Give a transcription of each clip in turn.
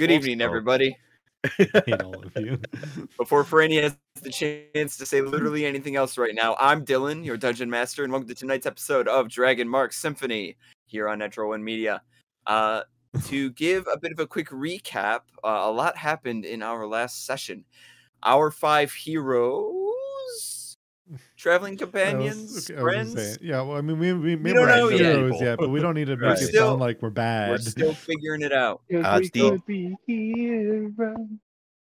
Good evening, everybody. Hate all of you. Before Franny has the chance to say literally anything else right now, I'm Dylan, your dungeon master, and welcome to tonight's episode of Dragon Mark Symphony here on Natural One Media. Uh, to give a bit of a quick recap, uh, a lot happened in our last session. Our five heroes, traveling I was- companions, okay, friends. yeah, well, I mean, we, we, we don't we're know yet. heroes yet, but we don't need to make Right. it Still- sound like we're bad. We're still figuring it out. Cause Uh, we Steve. could be heroes.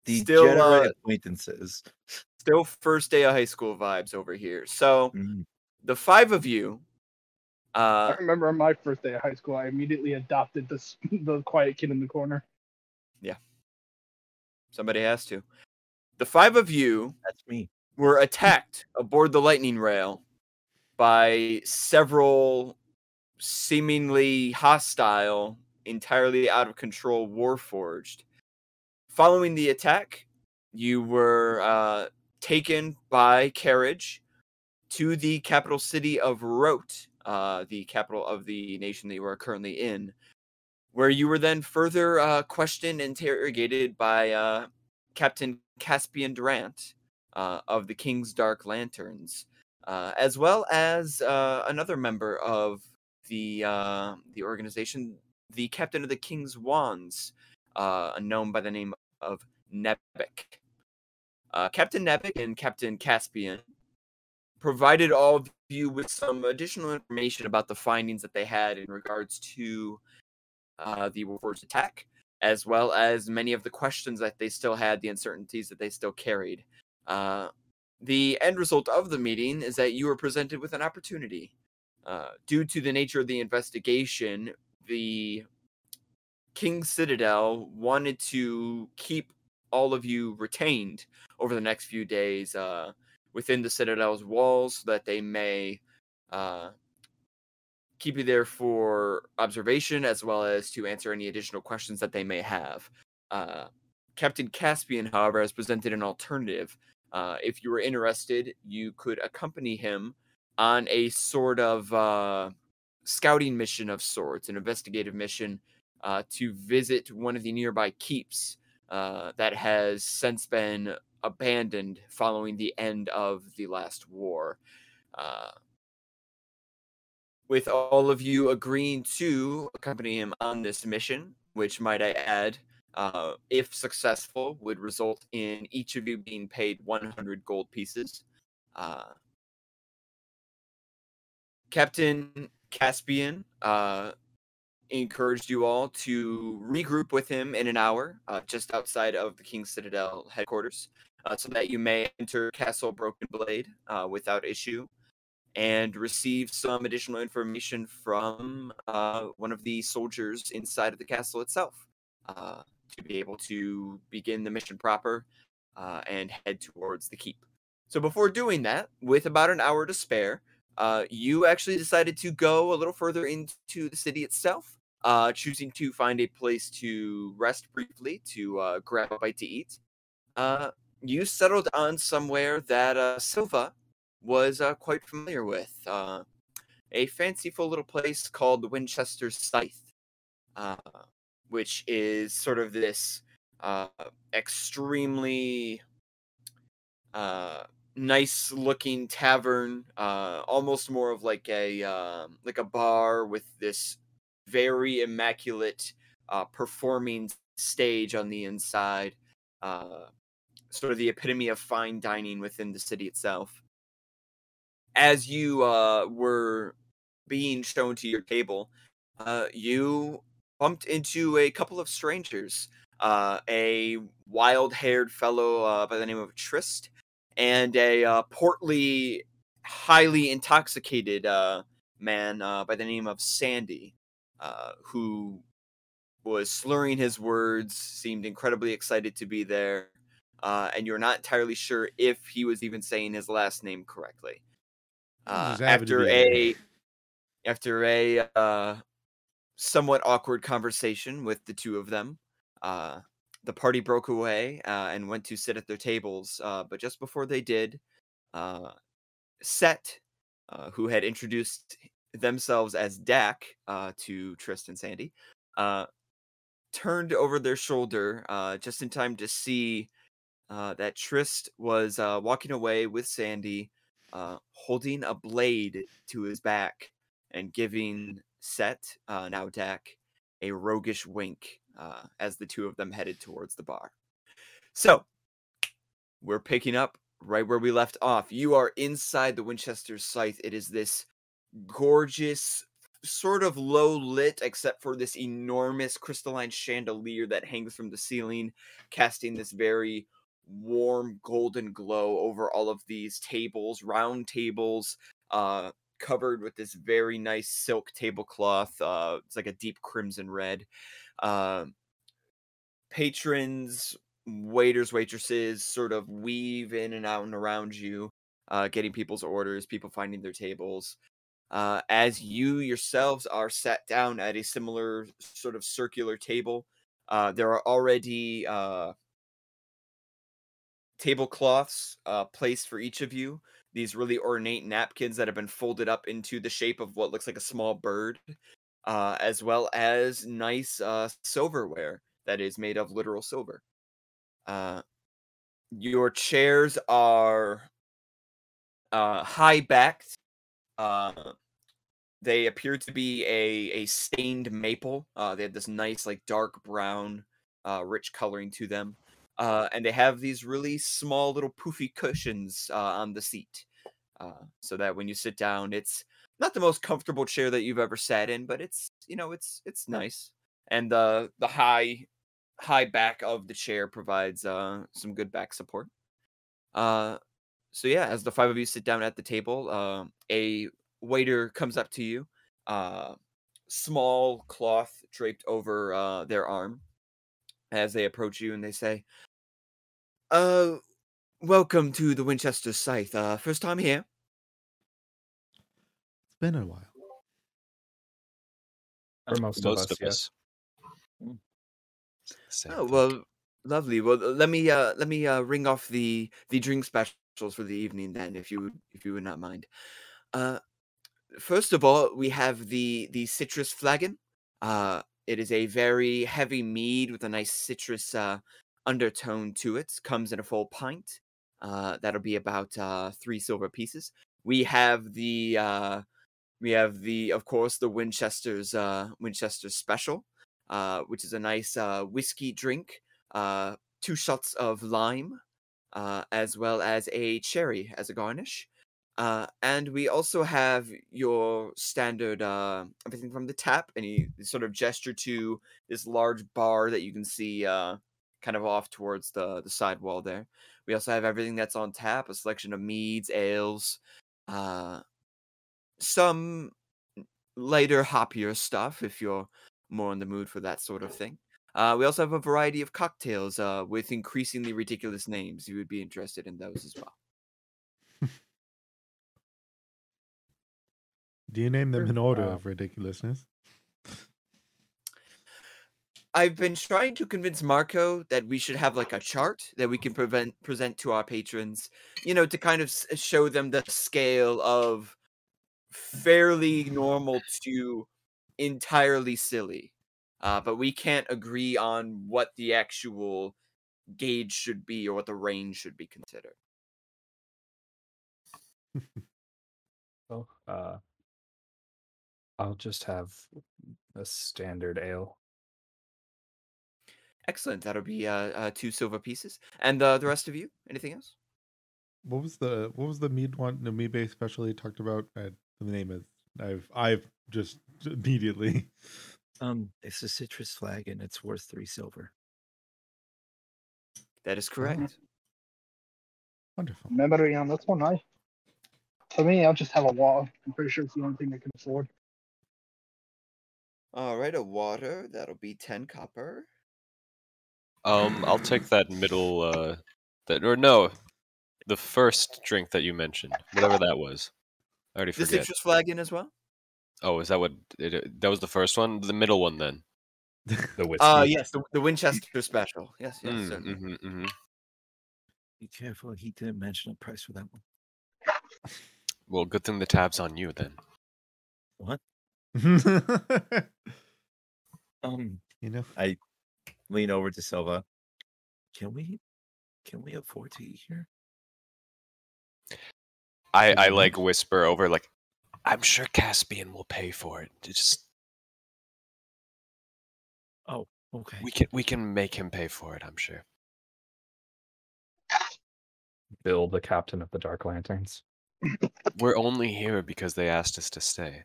Still, uh, acquaintances. Still first day of high school vibes over here. So Mm. the five of you, I uh, remember on my first day of high school, I immediately adopted the the quiet kid in the corner. Yeah. Somebody has to. The five of you That's me. Were attacked aboard the lightning rail by several seemingly hostile, entirely out of control Warforged. Following the attack, you were uh, taken by carriage to the capital city of Wroat, uh, the capital of the nation that you are currently in, where you were then further uh, questioned and interrogated by uh, Captain Caspian Durant uh, of the King's Dark Lanterns, uh, as well as uh, another member of the uh, the organization, the Captain of the King's Wands, uh, known by the name of Nebek. Uh, Captain Nebek and Captain Caspian provided all of you with some additional information about the findings that they had in regards to the Warforged attack, as well as many of the questions that they still had, the uncertainties that they still carried. Uh, the end result of the meeting is that you were presented with an opportunity. Uh, due to the nature of the investigation, the King Citadel wanted to keep all of you retained over the next few days uh, within the Citadel's walls so that they may uh, keep you there for observation as well as to answer any additional questions that they may have. Uh, Captain Caspian, however, has presented an alternative. Uh, if you were interested, you could accompany him on a sort of uh, scouting mission of sorts, an investigative mission uh, to visit one of the nearby keeps uh, that has since been abandoned following the end of the last war. Uh, with all of you agreeing to accompany him on this mission, which might I add, uh, if successful, would result in each of you being paid 100 gold pieces. Uh, Captain Caspian uh, encouraged you all to regroup with him in an hour, uh, just outside of the King's Citadel headquarters, uh, so that you may enter Castle Broken Blade without issue and receive some additional information from uh, one of the soldiers inside of the castle itself uh, to be able to begin the mission proper uh, and head towards the keep. So before doing that, with about an hour to spare, uh, you actually decided to go a little further into the city itself, uh, choosing to find a place to rest briefly to uh, grab a bite to eat. Uh, you settled on somewhere that uh, Silva was quite familiar with. A fanciful little place called Winchester Scythe, which is sort of this uh, extremely uh, nice looking tavern, uh, almost more of like a um like a bar with this very immaculate uh, performing stage on the inside. Uh, sort of the epitome of fine dining within the city itself as you uh, were being shown to your table, uh, you bumped into a couple of strangers. Uh, a wild-haired fellow uh, by the name of Trist, and a uh, portly, highly intoxicated uh, man uh, by the name of Sandy, uh, who was slurring his words, seemed incredibly excited to be there, uh, and you're not entirely sure if he was even saying his last name correctly uh, Just happy to after a after a uh, somewhat awkward conversation with the two of them. Uh, the party broke away uh, and went to sit at their tables uh, but just before they did uh, set uh, who had introduced themselves as dak uh, to tristan and sandy turned over their shoulder just in time to see that Trist was walking away with Sandy, holding a blade to his back and giving Set, uh, now Dak, a roguish wink uh, as the two of them headed towards the bar. So, we're picking up right where we left off. You are inside the Winchester scythe. It is this gorgeous, sort of low lit, except for this enormous crystalline chandelier that hangs from the ceiling, casting this very warm golden glow over all of these tables, round tables, uh, covered with this very nice silk tablecloth. Uh, it's like a deep crimson red. Uh, patrons, waiters, waitresses sort of weave in and out and around you, uh, getting people's orders, people finding their tables. Uh, as you yourselves are sat down at a similar sort of circular table, uh, there are already uh, tablecloths uh, placed for each of you. These really ornate napkins that have been folded up into the shape of what looks like a small bird, uh, as well as nice uh, silverware that is made of literal silver. Uh, your chairs are uh, high backed. Uh, they appear to be a, a stained maple. Uh, they have this nice, like dark brown, rich coloring to them. Uh, and they have these really small little poofy cushions uh, on the seat, uh, so that when you sit down, it's not the most comfortable chair that you've ever sat in, but it's you know it's it's nice. And the the high high back of the chair provides uh, some good back support. Uh, so yeah, as the five of you sit down at the table, uh, a waiter comes up to you, uh, small cloth draped over uh, their arm, as they approach you, and they say, "Uh, welcome to the Winchester Scythe. Uh, first time here." It's been a while. For most, of us, yes. Same Oh well, lovely. Well, uh, let me uh let me uh ring off the the drink specials for the evening then, if you if you would not mind. Uh, first of all, we have the the citrus flagon. Uh, it is a very heavy mead with a nice citrus uh undertone to it. Comes in a full pint. Uh, that'll be about uh three silver pieces. We have the uh we have the of course the Winchester's uh Winchester special uh, which is a nice uh, whiskey drink, uh, two shots of lime, uh, as well as a cherry as a garnish. Uh, and we also have your standard uh, everything from the tap, and sort of gesture to this large bar that you can see uh, kind of off towards the the side wall there. We also have everything that's on tap, a selection of meads, ales, uh, some lighter, hoppier stuff if you're more in the mood for that sort of thing. Uh, we also have a variety of cocktails uh, with increasingly ridiculous names. You would be interested in those as well. Do you name them in order Uh, of ridiculousness? I've been trying to convince Marco that we should have like a chart that we can prevent present to our patrons, you know, to kind of show them the scale of fairly normal to entirely silly. Uh, but we can't agree on what the actual gauge should be or what the range should be considered. Oh, uh, I'll just have a standard ale. Excellent. That'll be uh, uh two silver pieces. And uh, the rest of you, anything else? What was the what was the mead one? The mead based special talked about? I, the name is I've I've just immediately. Um, it's a citrus flagon it's worth three silver. That is correct. Wonderful. Memory on this one, I. For me, I'll just have a water. I'm pretty sure it's the only thing I can afford. All right, a water. That'll be ten copper. Um, I'll take that middle, uh, that or no, the first drink that you mentioned, whatever that was. I already The forget. citrus flagon as well. Oh, is that what it, that was the first one? The middle one then. The whiskey. Uh yes, the, the Winchester special. Yes, yes. Mm, certainly. mhm, mhm. Be careful, he didn't mention a price for that one. Well, good thing the tab's on you then. What? Um, you know, I lean over to Silva. Can we can we afford to eat here? I, I like whisper over like I'm sure Caspian will pay for it. It's Just Oh, Okay. we can we can make him pay for it, I'm sure. Bill, the captain of the Dark Lanterns. We're only here because they asked us to stay.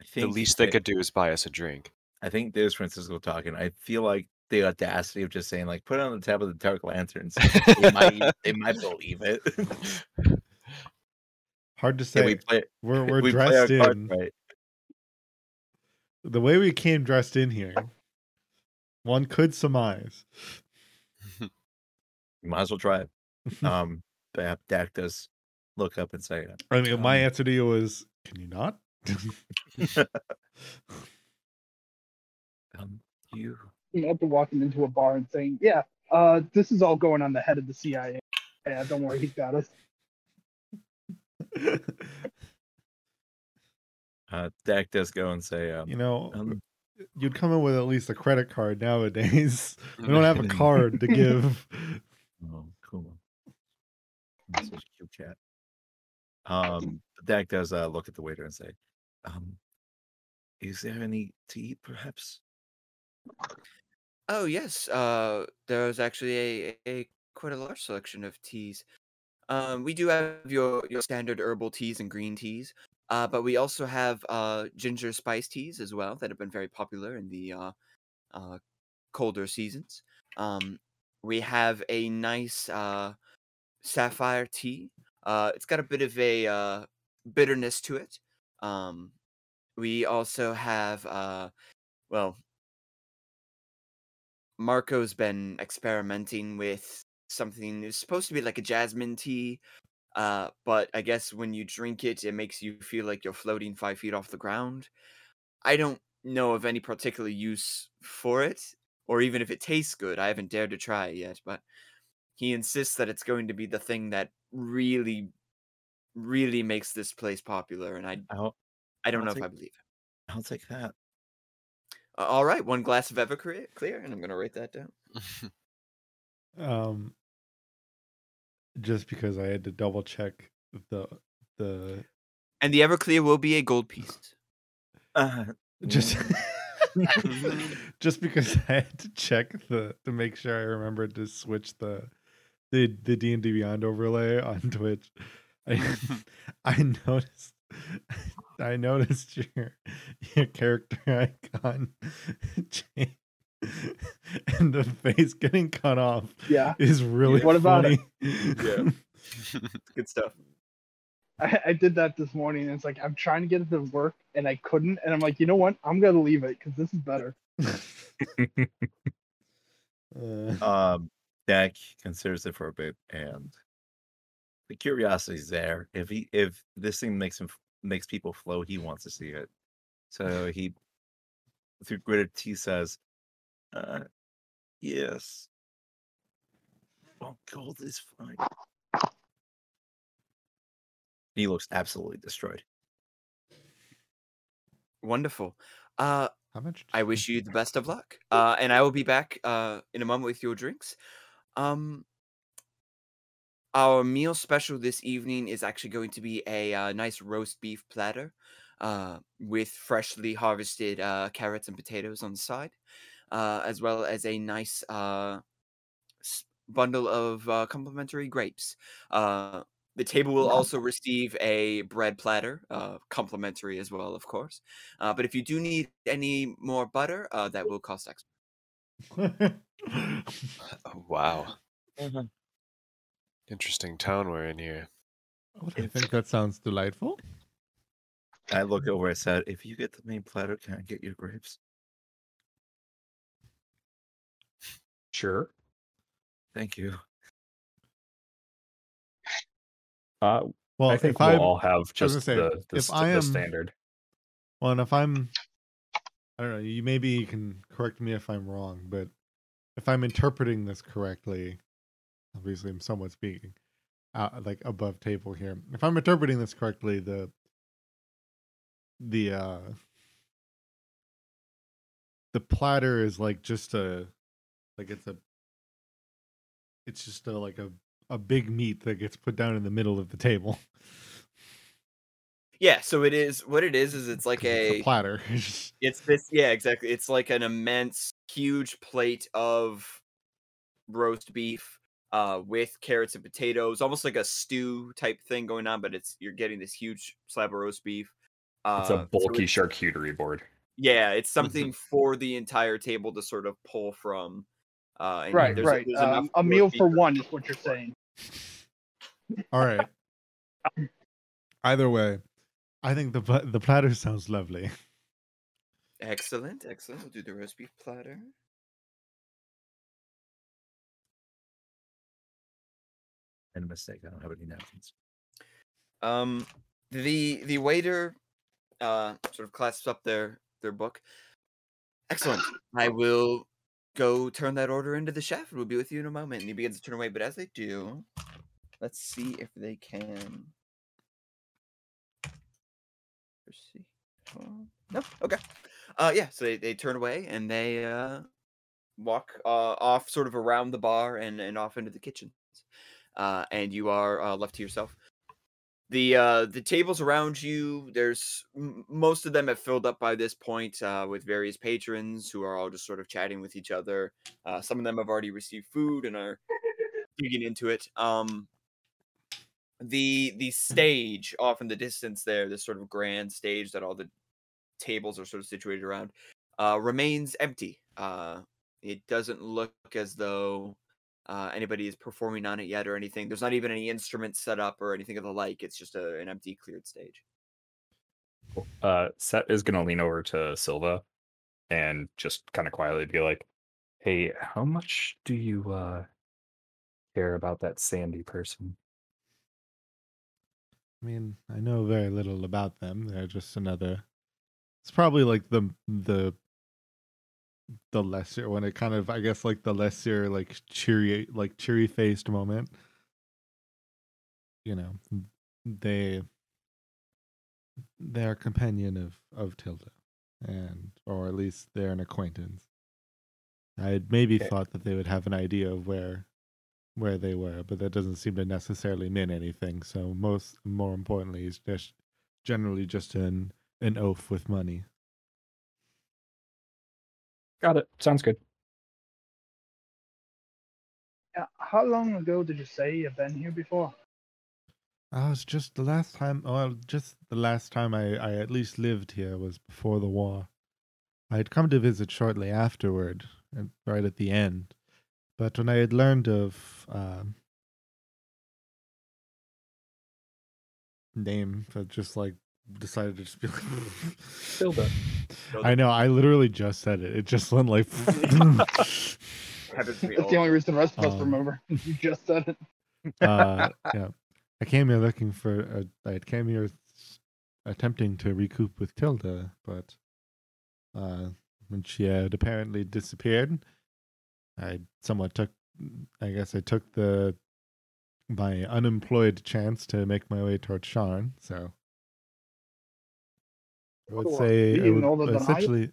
I think The least they that- could do is buy us a drink. I think there's Francisco talking. I feel like the audacity of just saying like put it on the tab of the dark lanterns. they might they might believe it. Hard to say. we play we're we're we dressed in right. the way we came dressed in here. One could surmise. You might as well try it. Um but Dak does look up and say it I mean, my Um, answer to you was, "Can you not?" um you You know, after walking into a bar and saying, "Yeah, uh, this is all going on the head of the CIA." Yeah, don't worry, he's got us. uh Dak does go and say um, you know, um you'd come in with at least a credit card nowadays. we don't have a card to give. Oh, cool. That's such a cute cat. Um, Dak does uh, look at the waiter and say, um, "Is there any to eat, perhaps?" Oh yes, uh, there's actually a, a quite a large selection of teas. Um, we do have your your standard herbal teas and green teas, uh, but we also have uh, ginger spice teas as well that have been very popular in the uh, uh, colder seasons. Um, we have a nice uh, sapphire tea. Uh, it's got a bit of a bitterness to it. Um, we also have, well, Marco's been experimenting with something that's supposed to be like a jasmine tea, uh, but I guess when you drink it, it makes you feel like you're floating five feet off the ground. I don't know of any particular use for it, or even if it tastes good. I haven't dared to try it yet, but he insists that it's going to be the thing that really, really makes this place popular, and I, I'll, I don't I'll know if I believe him. I'll take that. Uh, all right, one glass of Everclear, clear, and I'm gonna write that down. Um, just because I had to double check the the And the Everclear will be a gold piece. Uh, just Mhm. just because I had to check the to make sure I remembered to switch the the the D and D Beyond overlay on Twitch. I I noticed I noticed your your character icon change, and the face getting cut off Yeah, is really What about funny. Yeah. Good stuff. I, I did that this morning. And it's like I'm trying to get it to work, and I couldn't. And I'm like, you know what? I'm gonna leave it because this is better. Uh, um, Dak considers it for a bit, and the curiosity's there. If he if this thing makes him makes people flow, he wants to see it. So he, through gritted teeth, says, uh, "Yes, well, gold is fine." He looks absolutely destroyed. Wonderful. Uh, how much? I wish you the best of luck. Uh, and I will be back uh, in a moment with your drinks. Um, our meal special this evening is actually going to be a uh, nice roast beef platter uh, with freshly harvested uh, carrots and potatoes on the side, uh, as well as a nice uh, bundle of uh, complimentary grapes. Uh, the table will also receive a bread platter, uh, complimentary as well, of course. Uh, but if you do need any more butter, uh, that will cost extra. Oh, wow. Interesting town we're in here. I think that sounds delightful. I look over. I said, "If you get the main platter, can I get your grapes?" Sure. Thank you. Uh, Well, I think if we'll I'm, all have just say, the, the, if st- I the standard. well, and if I'm, I don't know. You maybe you can correct me if I'm wrong, but if I'm interpreting this correctly, obviously I'm somewhat speaking, uh, like above table here. If I'm interpreting this correctly, the the uh the platter is like just a Like it's a it's just a, like a a big meat that gets put down in the middle of the table. Yeah, so it is what it is is it's like 'Cause it's a a platter. It's this, yeah, exactly. It's like an immense, huge plate of roast beef uh, with carrots and potatoes, almost like a stew type thing going on. But it's you're getting this huge slab of roast beef. Uh, It's a so bulky it's- charcuterie board. Yeah, it's something for the entire table to sort of pull from. Uh, and Right, there's right. there's Uh, enough a meal for one is what you're saying. All right. Either way, I think the the platter sounds lovely. Excellent, excellent. We'll do the roast beef platter. And a mistake. I don't have any napkins. Um, the the waiter uh sort of clasps up their their book. Excellent. I will go turn that order into the chef. We'll be with you in a moment. And he begins to turn away. But as they do, let's see if they can. Proceed. Uh, No. Okay. Uh, yeah. So they, they turn away and they uh walk uh off sort of around the bar and and off into the kitchen. Uh, and you are uh, left to yourself. The uh the tables around you there's most of them have filled up by this point uh with various patrons who are all just sort of chatting with each other. Uh some of them have already received food and are digging into it. Um the the stage off in the distance there this sort of grand stage that all the tables are sort of situated around uh remains empty. Uh it doesn't look as though uh, anybody is performing on it yet or anything. There's not even any instruments set up or anything of the like. It's just a, an empty, cleared stage. Uh, Set is gonna lean over to Silva and just kind of quietly be like, "Hey, how much do you uh care about that Sandy person?" I mean, I know very little about them. They're just another. It's probably like the the the lesser when it kind of I guess like the lesser like cheery like cheery faced moment. You know, they they're a companion of of Tilda, and or at least they're an acquaintance. I had maybe Okay. thought that they would have an idea of where where they were, but that doesn't seem to necessarily mean anything. So most more importantly, it's just generally just an an oath with money. Got it. Sounds good. Yeah, How long ago did you say you've been here before? I was just the last time. Well, just the last time I I at least lived here was before the war. I had come to visit shortly afterward, and right at the end. But when I had learned of um, name, I just like decided to just be like Tilda. I know. I literally just said it. It just went like. Happens to me That's the only reason the rest of us Um, remember. You just said it. uh, yeah. I came here looking for. A, I came here attempting to recoup with Tilda, but uh, when she had apparently disappeared, I somewhat took. I guess I took the my unemployed chance to make my way towards Sharn. So I would say You I would older than I am? essentially.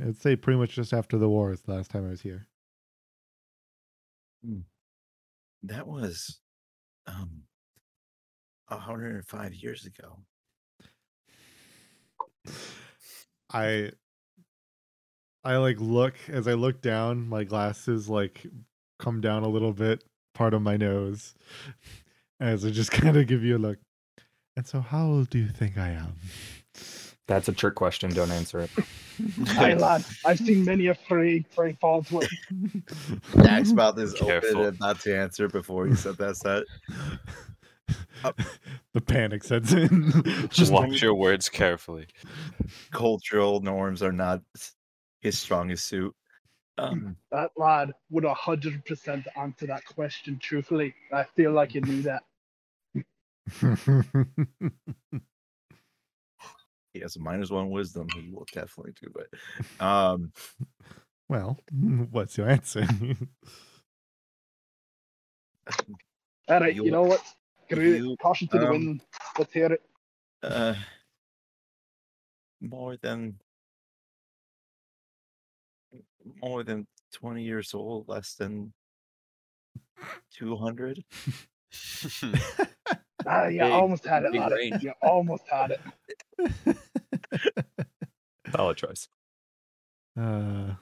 I'd say pretty much just after the war is the last time I was here. That was um 105 years ago. I I like look as I look down, my glasses like come down a little bit, part of my nose, as I just kind of give you a look. And so, how old do you think I am? That's a trick question. Don't answer it. Hi, lad. I've seen many a free free falls with. Dak's mouth is open Careful. and not to answer before you said that set. the panic sets in. Just watch your words carefully. Cultural norms are not his strongest suit. Um, That lad would a hundred percent answer that question truthfully. I feel like you knew that. He has a minus one wisdom. He will definitely do it. Um, well, what's your answer? All right, You- you, know what? Screw you, Caution to the um, wind. Let's hear it. uh, more than more than 20 years old, less than 200. Ah, you Big- almost had it, big laddie. range. You almost had it. Solid choice. uh,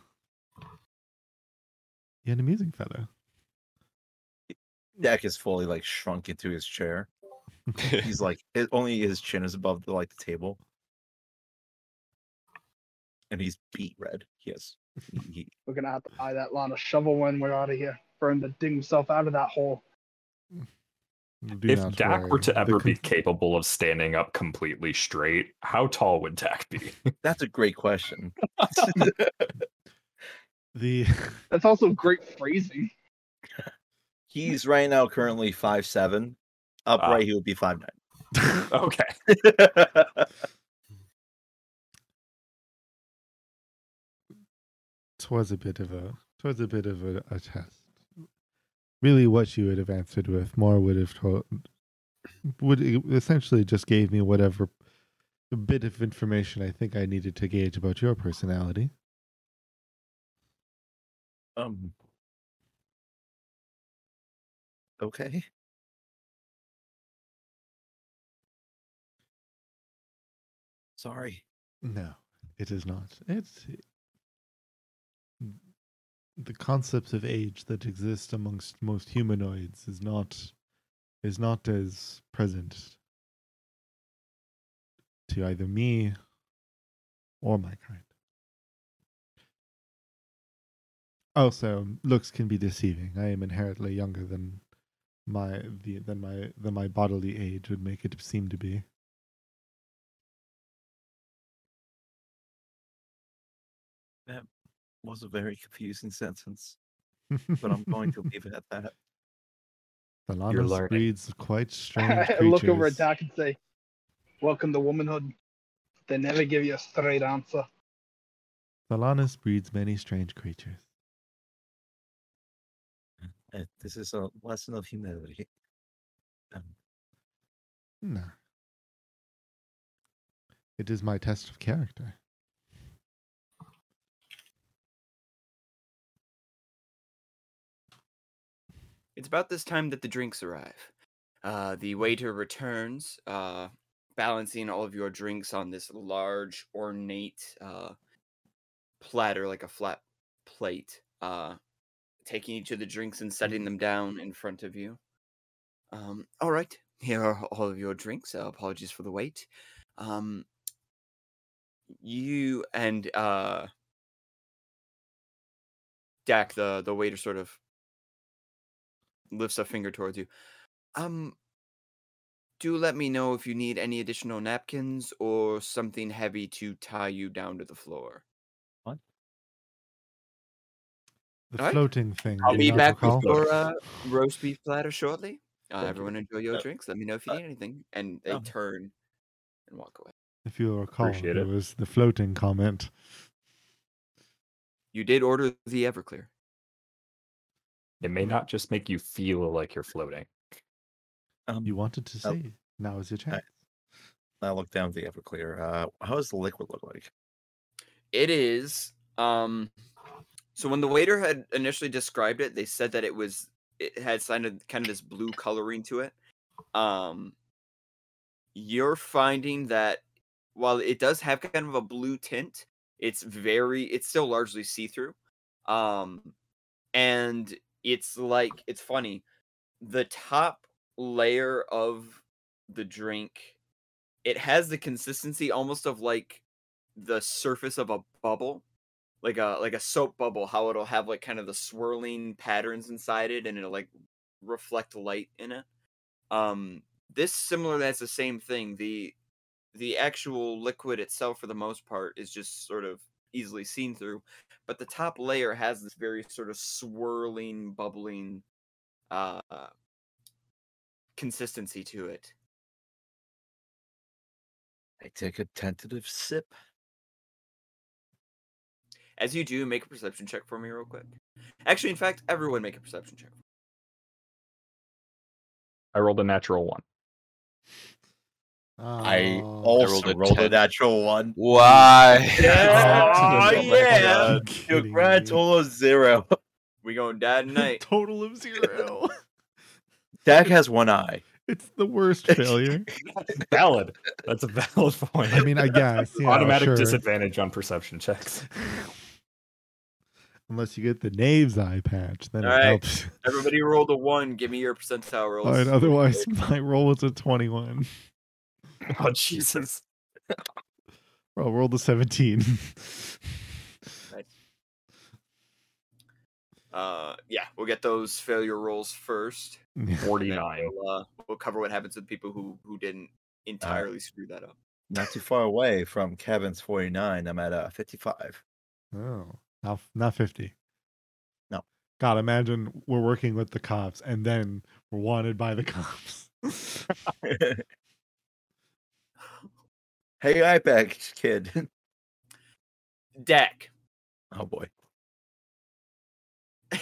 yeah, an amusing fellow. Dak is fully like shrunk into his chair. He's like it, only his chin is above the like the table, and he's beat red. Yes, he, he- We're gonna have to buy that lot of shovel when we're out of here for him to dig himself out of that hole. Do if not Dak were to The ever be capable of standing up completely straight, how tall would Dak be? that's a great question. the That's also great phrasing. He's right now currently five seven. Upright, ah. he would be five nine. okay. twas a bit of a twas a bit of a, a test. Really, what you would have answered with more would have told would essentially just gave me whatever bit of information I think I needed to gauge about your personality. um. Okay. Sorry. No, it is not. It's the concepts of age that exist amongst most humanoids is not is not as present to either me or my kind. Also, looks can be deceiving. I am inherently younger than my the than my than my bodily age would make it seem to be. Was a very confusing sentence, but I'm going to leave it at that. Thalanos learning. breeds quite strange creatures. look over at Dak and say, "Welcome to womanhood." They never give you a straight answer. Thalanos breeds many strange creatures. Uh, This is a lesson of humility. Um, No. It is my test of character. It's about this time that the drinks arrive. Uh, the waiter returns, uh, balancing all of your drinks on this large, ornate uh, platter, like a flat plate. Uh, taking each of the drinks and setting them down in front of you. Um, all right, here are all of your drinks. Uh, apologies for the wait. Um, you and uh, Dak, the the waiter, sort of lifts a finger towards you. Um, do let me know if you need any additional napkins or something heavy to tie you down to the floor. What? The Alright. floating thing. I'll be back recall? with your uh, roast beef platter shortly. Uh, everyone enjoy your Uh, drinks. Let me know if you uh, need anything. And they oh. turn and walk away. If you recall, Appreciate there it. was the floating comment. You did order the Everclear. It may not just make you feel like you're floating. um, You wanted to see. say. Now is your chance. I look down at the Everclear. Uh, how does the liquid look like? It is. Um, so when the waiter had initially described it, they said that it was it had kind of kind of this blue coloring to it. Um, you're finding that while it does have kind of a blue tint, it's very it's still largely see through. Um, and it's like it's funny. The top layer of the drink, it has the consistency almost of like the surface of a bubble like a like a soap bubble how it'll have like kind of the swirling patterns inside it and it'll like reflect light in it um this similar that's the same thing the the actual liquid itself for the most part is just sort of easily seen through but the top layer has this very sort of swirling bubbling uh consistency to it I take a tentative sip. As you do, make a perception check for me real quick. Actually, in fact, everyone make a perception check. I rolled a natural one. I Oh. also rolled a rolled a natural one. Why? Yeah. Oh, Oh, yeah. Uh, your grand total of zero. We going dad night. Total of zero. Dak has one eye. it's the worst failure. Valid. That's a valid point. I mean, I guess. Yeah, Automatic sure. disadvantage on perception checks. Unless you get the knave's eye patch, then it All right. helps. Everybody rolled a one. Give me your percentile rolls. All right, otherwise, my roll was a 21. Oh Jesus. Well, rolled a 17. Uh, yeah, we'll get those failure rolls first. 49. We'll, uh, we'll cover what happens with people who who didn't entirely screw that up. Not too far away from Kevin's 49. I'm at uh, 55. oh, not, not 50. No. God, imagine we're working with the cops and then we're wanted by the cops. hey, eye patch kid. Deck. Oh boy.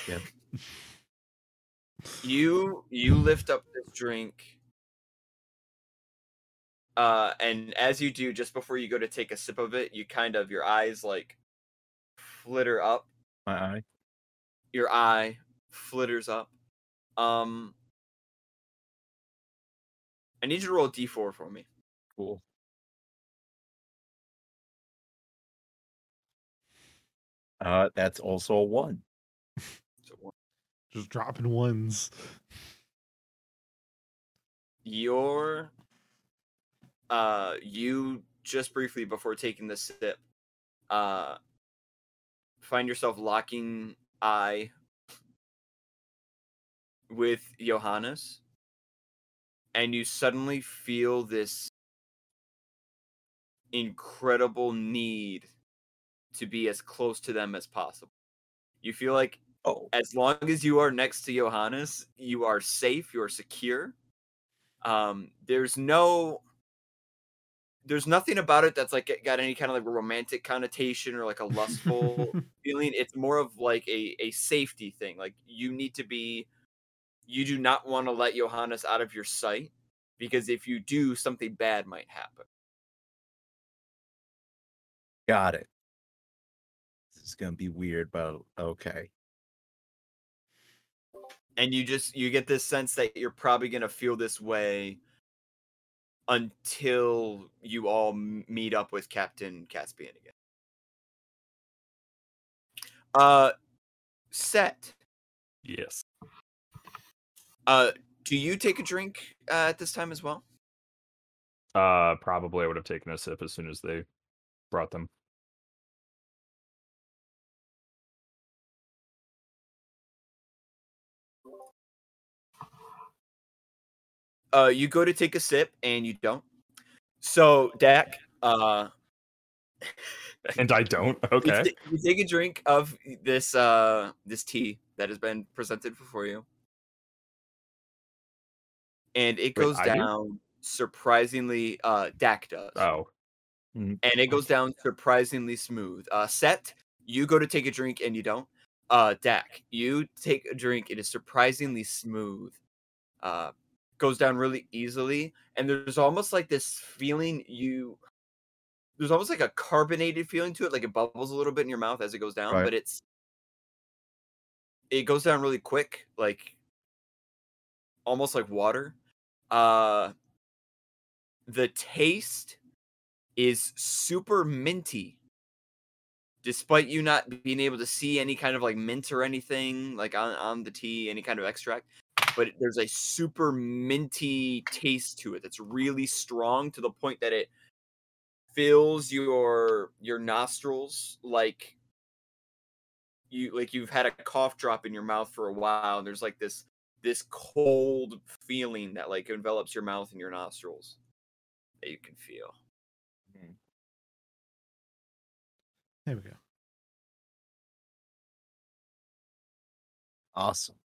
Yep. you you lift up this drink uh and as you do just before you go to take a sip of it you kind of your eyes like flitter up My eye. your eye flitters up um i need you to roll a d4 for me Cool. Uh, that's also a one. one. Just dropping ones. your uh you just briefly before taking the sip uh find yourself locking eye with Johannes and you suddenly feel this incredible need to be as close to them as possible. You feel like Oh, as long as you are next to Johannes, you are safe, you are secure. Um, there's no there's nothing about it that's like got any kind of like romantic connotation or like a lustful feeling. It's more of like a, a safety thing. Like you need to be you do not want to let Johannes out of your sight because if you do, something bad might happen. got it. This is gonna be weird, but okay. and you just you get this sense that you're probably going to feel this way until you all meet up with Captain Caspian again. Uh set. Yes. Uh do you take a drink uh, at this time as well? Uh, probably I would have taken a sip as soon as they brought them. Uh you go to take a sip and you don't. So Dak, uh And I don't. you Okay. you take a drink of this uh this tea that has been presented before you and it goes do? down surprisingly uh dak does Oh. and it goes down surprisingly smooth uh set you go to take a drink and you don't uh dak you take a drink it is surprisingly smooth uh goes down really easily and there's almost like this feeling you there's almost like a carbonated feeling to it like it bubbles a little bit in your mouth as it goes down Right. but it's it goes down really quick like almost like water uh the taste is super minty despite you not being able to see any kind of like mint or anything like on, on the tea any kind of extract but there's a super minty taste to it that's really strong to the point that it fills your your nostrils like you like you've had a cough drop in your mouth for a while and there's like this this cold feeling that like envelops your mouth and your nostrils that you can feel hmm. There we go. Awesome.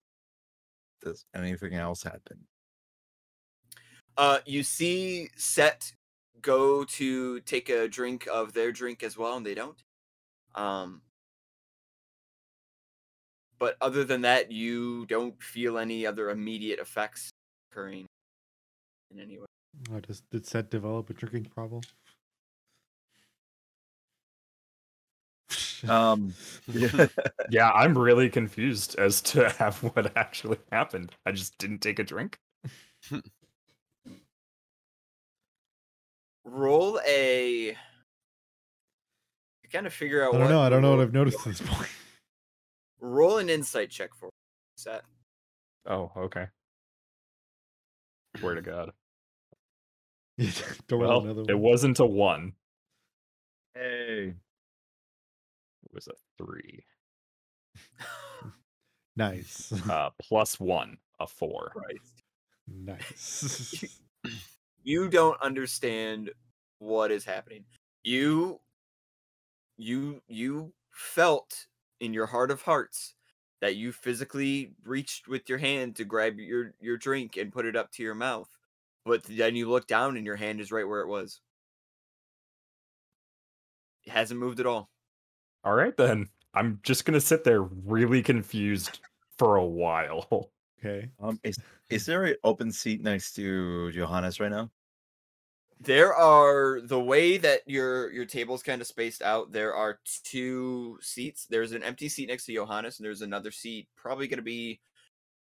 Does anything else happen? Uh, you see Set go to take a drink of their drink as well, and they don't. Um, but other than that, you don't feel any other immediate effects occurring in any way. Oh, does did Set develop a drinking problem? Um, yeah. Yeah, I'm really confused as to have what actually happened. I just didn't take a drink. Roll a. You Kind of figure out. I don't what know. I don't know what I've noticed at this point. Roll an insight check for set. Oh, okay. Swear to God. don't Well, another it wasn't a one. hey, It was a three. Nice, Uh, plus one, a four. Christ. nice. You don't understand what is happening. You you you felt in your heart of hearts that you physically reached with your hand to grab your your drink and put it up to your mouth. But then you look down and your hand is right where it was. It hasn't moved at all. All right, then. I'm just going to sit there really confused for a while. okay. um, is is there an open seat next to Johannes right now? There are the way that your your table's kind of spaced out. There are two seats. There's an empty seat next to Johannes, and there's another seat probably going to be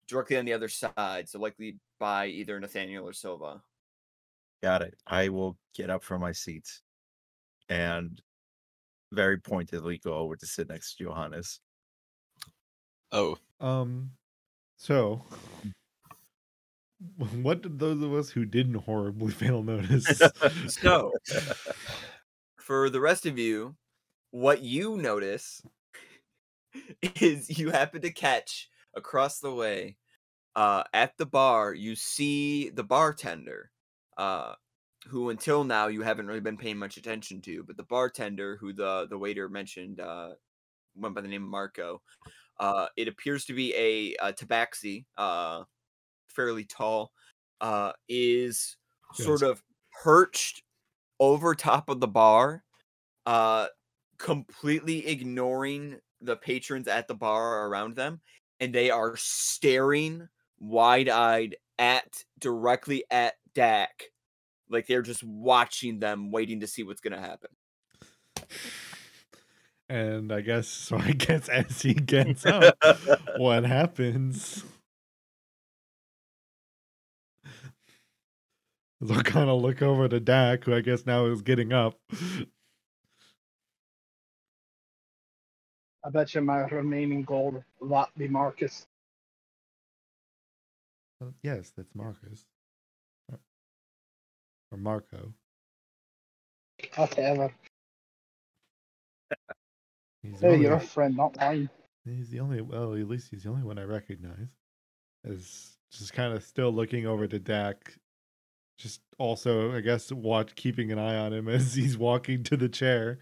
directly on the other side, so likely by either Nathaniel or Silva. Got it. I will get up from my seat and very pointedly go over to sit next to Johannes. Oh, Um. So, what did those of us who didn't horribly fail notice? So, for the rest of you, what you notice is you happen to catch across the way uh, at the bar, you see the bartender, uh, who until now you haven't really been paying much attention to, but the bartender who the, the waiter mentioned uh, went by the name of Marco. Uh, it appears to be a, a tabaxi, uh, fairly tall, uh, is sort Yes. of perched over top of the bar, uh, completely ignoring the patrons at the bar around them, and they are staring wide-eyed at directly at Dak, like they're just watching them, waiting to see what's gonna happen. and I guess so. I guess as he gets up, what happens? They'll kind of look over to Dak, who I guess now is getting up. I bet you my remaining gold will not be Marcus. Uh, yes, that's Marcus. Or- Or Marco. Whatever. He's the, Hey, only, you're a friend, not mine. he's the only, well, at least he's the only one I recognize. Is just kind of still looking over to Dak. Just also, I guess, watch, keeping an eye on him as he's walking to the chair.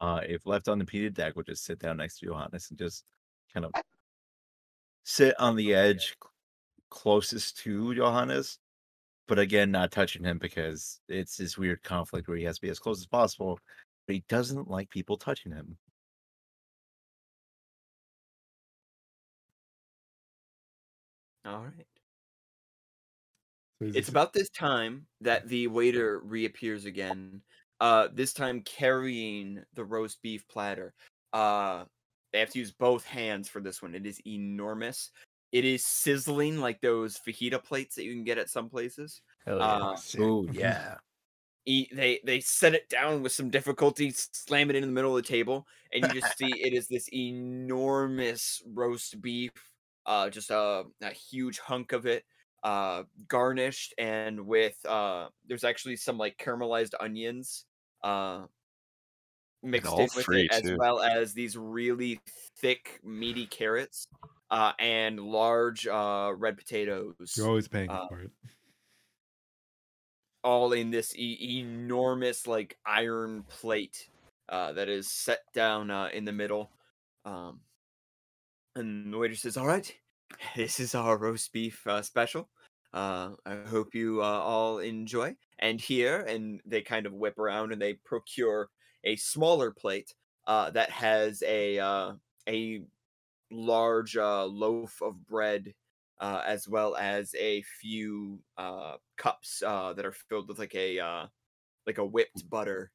Uh, if left on unimpeded, Dak would just sit down next to Johannes and just kind of sit on the edge cl- closest to Johannes, but again, not touching him because it's this weird conflict where he has to be as close as possible, but he doesn't like people touching him. All right. It's about this time that the waiter reappears again. Uh, this time carrying the roast beef platter. Uh, they have to use both hands for this one. It is enormous. It is sizzling like those fajita plates that you can get at some places. Hell yeah. Uh, sick. Oh yeah. e- they they set it down with some difficulty, slam it in the middle of the table, and you just see it is this enormous roast beef, uh, just a, a huge hunk of it, uh, garnished and with uh, there's actually some like caramelized onions, uh, mixed all in with three, it, as well as these really thick, meaty carrots, uh, and large uh, red potatoes You're always paying uh, for it. all in this e- enormous like iron plate uh, that is set down uh, in the middle. Um, and the waiter says, "All right, this is our roast beef uh, special. Uh, I hope you uh, all enjoy." And here, and they kind of whip around and they procure a smaller plate uh, that has a uh, a large uh, loaf of bread uh, as well as a few uh, cups uh, that are filled with like a like a whipped butter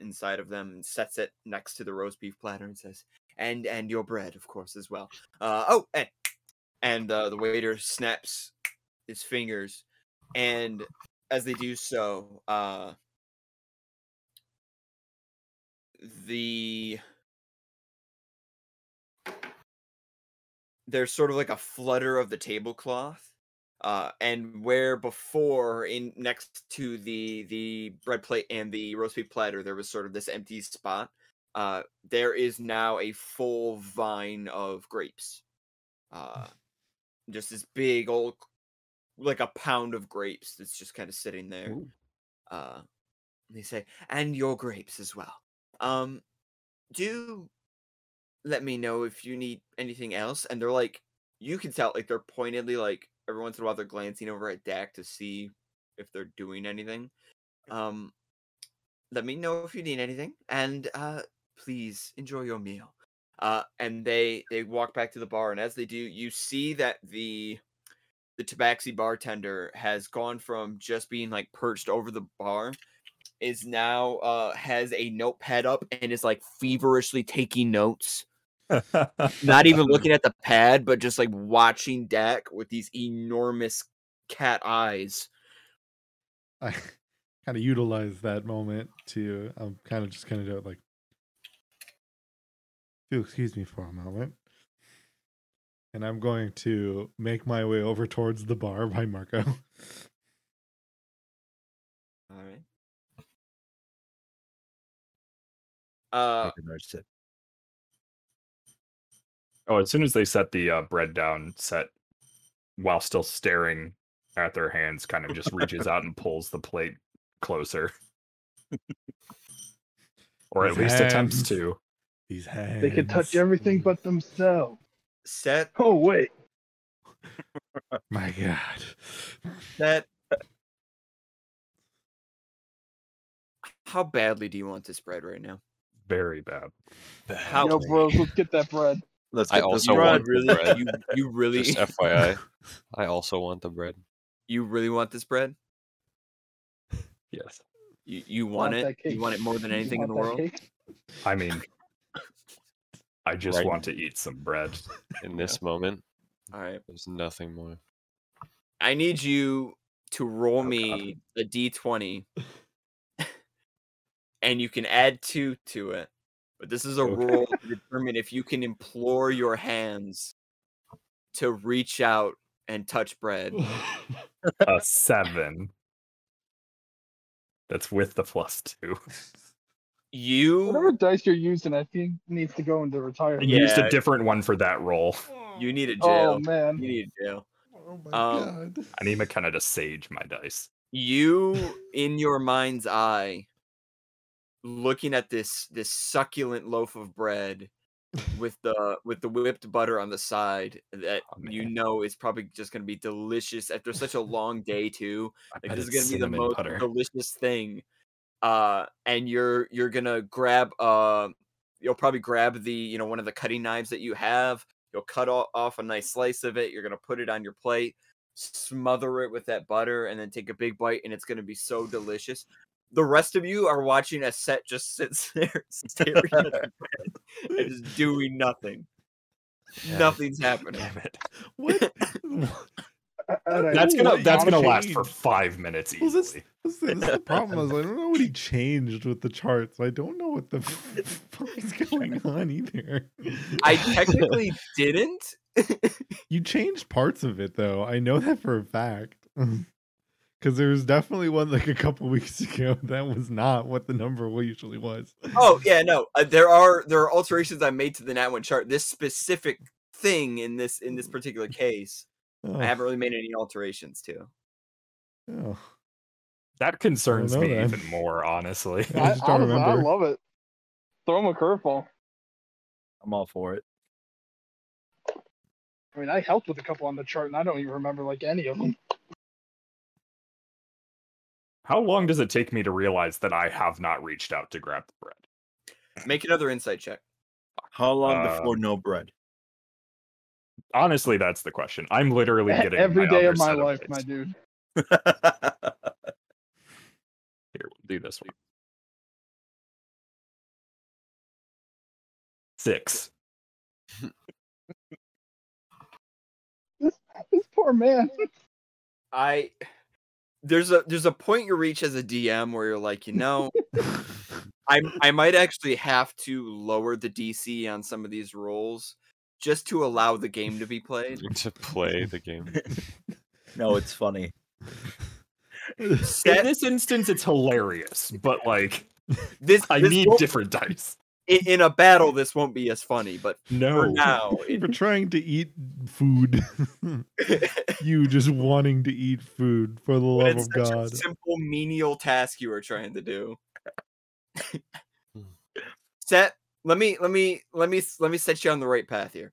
inside of them. And sets it next to the roast beef platter and says, "And and your bread, of course, as well." Oh, and and the waiter snaps his fingers, and as they do so, the there's sort of like a flutter of the tablecloth uh and where before in next to the the bread plate and the roast beef platter there was sort of this empty spot uh there is now a full vine of grapes uh just this big old like a pound of grapes that's just kind of sitting there Ooh. uh they say and your grapes as well um do let me know if you need anything else and they're like you can tell like they're pointedly like every once in a while they're glancing over at Dak to see if they're doing anything. Um let me know if you need anything and uh please enjoy your meal. Uh and they they walk back to the bar and as they do you see that the the tabaxi bartender has gone from just being like perched over the bar is now uh has a notepad up and is like feverishly taking notes not even looking at the pad but just like watching Dak with these enormous cat eyes I kind of utilize that moment to I'm kind of just kind of do it like if excuse me for a moment. And I'm going to make my way over towards the bar by Marco. all right uh Take a large sip. Oh, as soon as they set the uh, bread down, set while still staring at their hands, kind of just reaches out and pulls the plate closer, or at His least attempts to. These hands. They can touch everything but themselves. set Oh wait, My God. set how badly do you want this bread right now Very bad. how yo, bros, let's get that bread. Let's I get this also bread. want really bread. you, you really Just FYI, I also want the bread. you really want this bread Yes. you, you Want want it you want it more than anything in the world cake? I mean, I just Right. want to eat some bread. In this moment, all right there's nothing more. I need you to roll Oh, God. me a d20, and you can add two to it. But this is a Okay. roll to determine if you can implore your hands to reach out and touch bread. A seven. That's with the plus two. You Whatever dice you're using, I think needs to go into I retirement. used Yeah. a different one for that roll. you need a jail. Oh man, You need a jail. Oh my Um, God. I need McKenna to sage my dice. You in your mind's eye, looking at this this succulent loaf of bread with the with the whipped butter on the side that Oh, you know is probably just going to be delicious after such a long day too like this is going to be the most butter. delicious thing uh and you're you're going to grab uh you'll probably grab the you know one of the cutting knives that you have you'll cut off a nice slice of it you're going to put it on your plate smother it with that butter and then take a big bite and it's going to be so delicious the rest of you are watching as set just sits there staring at the and just doing nothing Yeah. nothing's happening Damn it. What? I- I don't That's gonna what that's gonna wanna last for five minutes Well, this, easily. this, this is the problem is I don't know what he changed with the charts. I don't know what the fuck is going on either. i technically didn't you changed parts of it though. I know that for a fact. Because there was definitely one like a couple weeks ago that was not what the number usually was. Oh yeah, no. Uh, there are there are alterations I made to the Nat one chart. This specific thing in this in this particular case, Oh, I haven't really made any alterations to. oh. That concerns me then. even more, honestly. I I, just don't honestly, I remember. love it. Throw him a curveball. I'm all for it. I mean, I helped with a couple on the chart, and I don't even remember like any of them. How long does it take me to realize that I have not reached out to grab the bread? Make another insight check. How long Uh, before no bread? honestly, that's the question. I'm literally getting Every my day other of my life, dice. my dude. Here, we'll do this one. Six. This, this poor man. I there's a there's a point you reach as a DM where you're like, you know, I I might actually have to lower the DC on some of these rolls just to allow the game to be played. to play the game. no, it's funny. In this instance, it's hilarious, but like this, I this need won't- different dice. In, in a battle. This won't be as funny, but for No, now, For trying to eat food. you just wanting to eat food for the love it's of such God. a simple menial task you are trying to do. Hmm. Set. Let me let me let me let me set you on the right path here.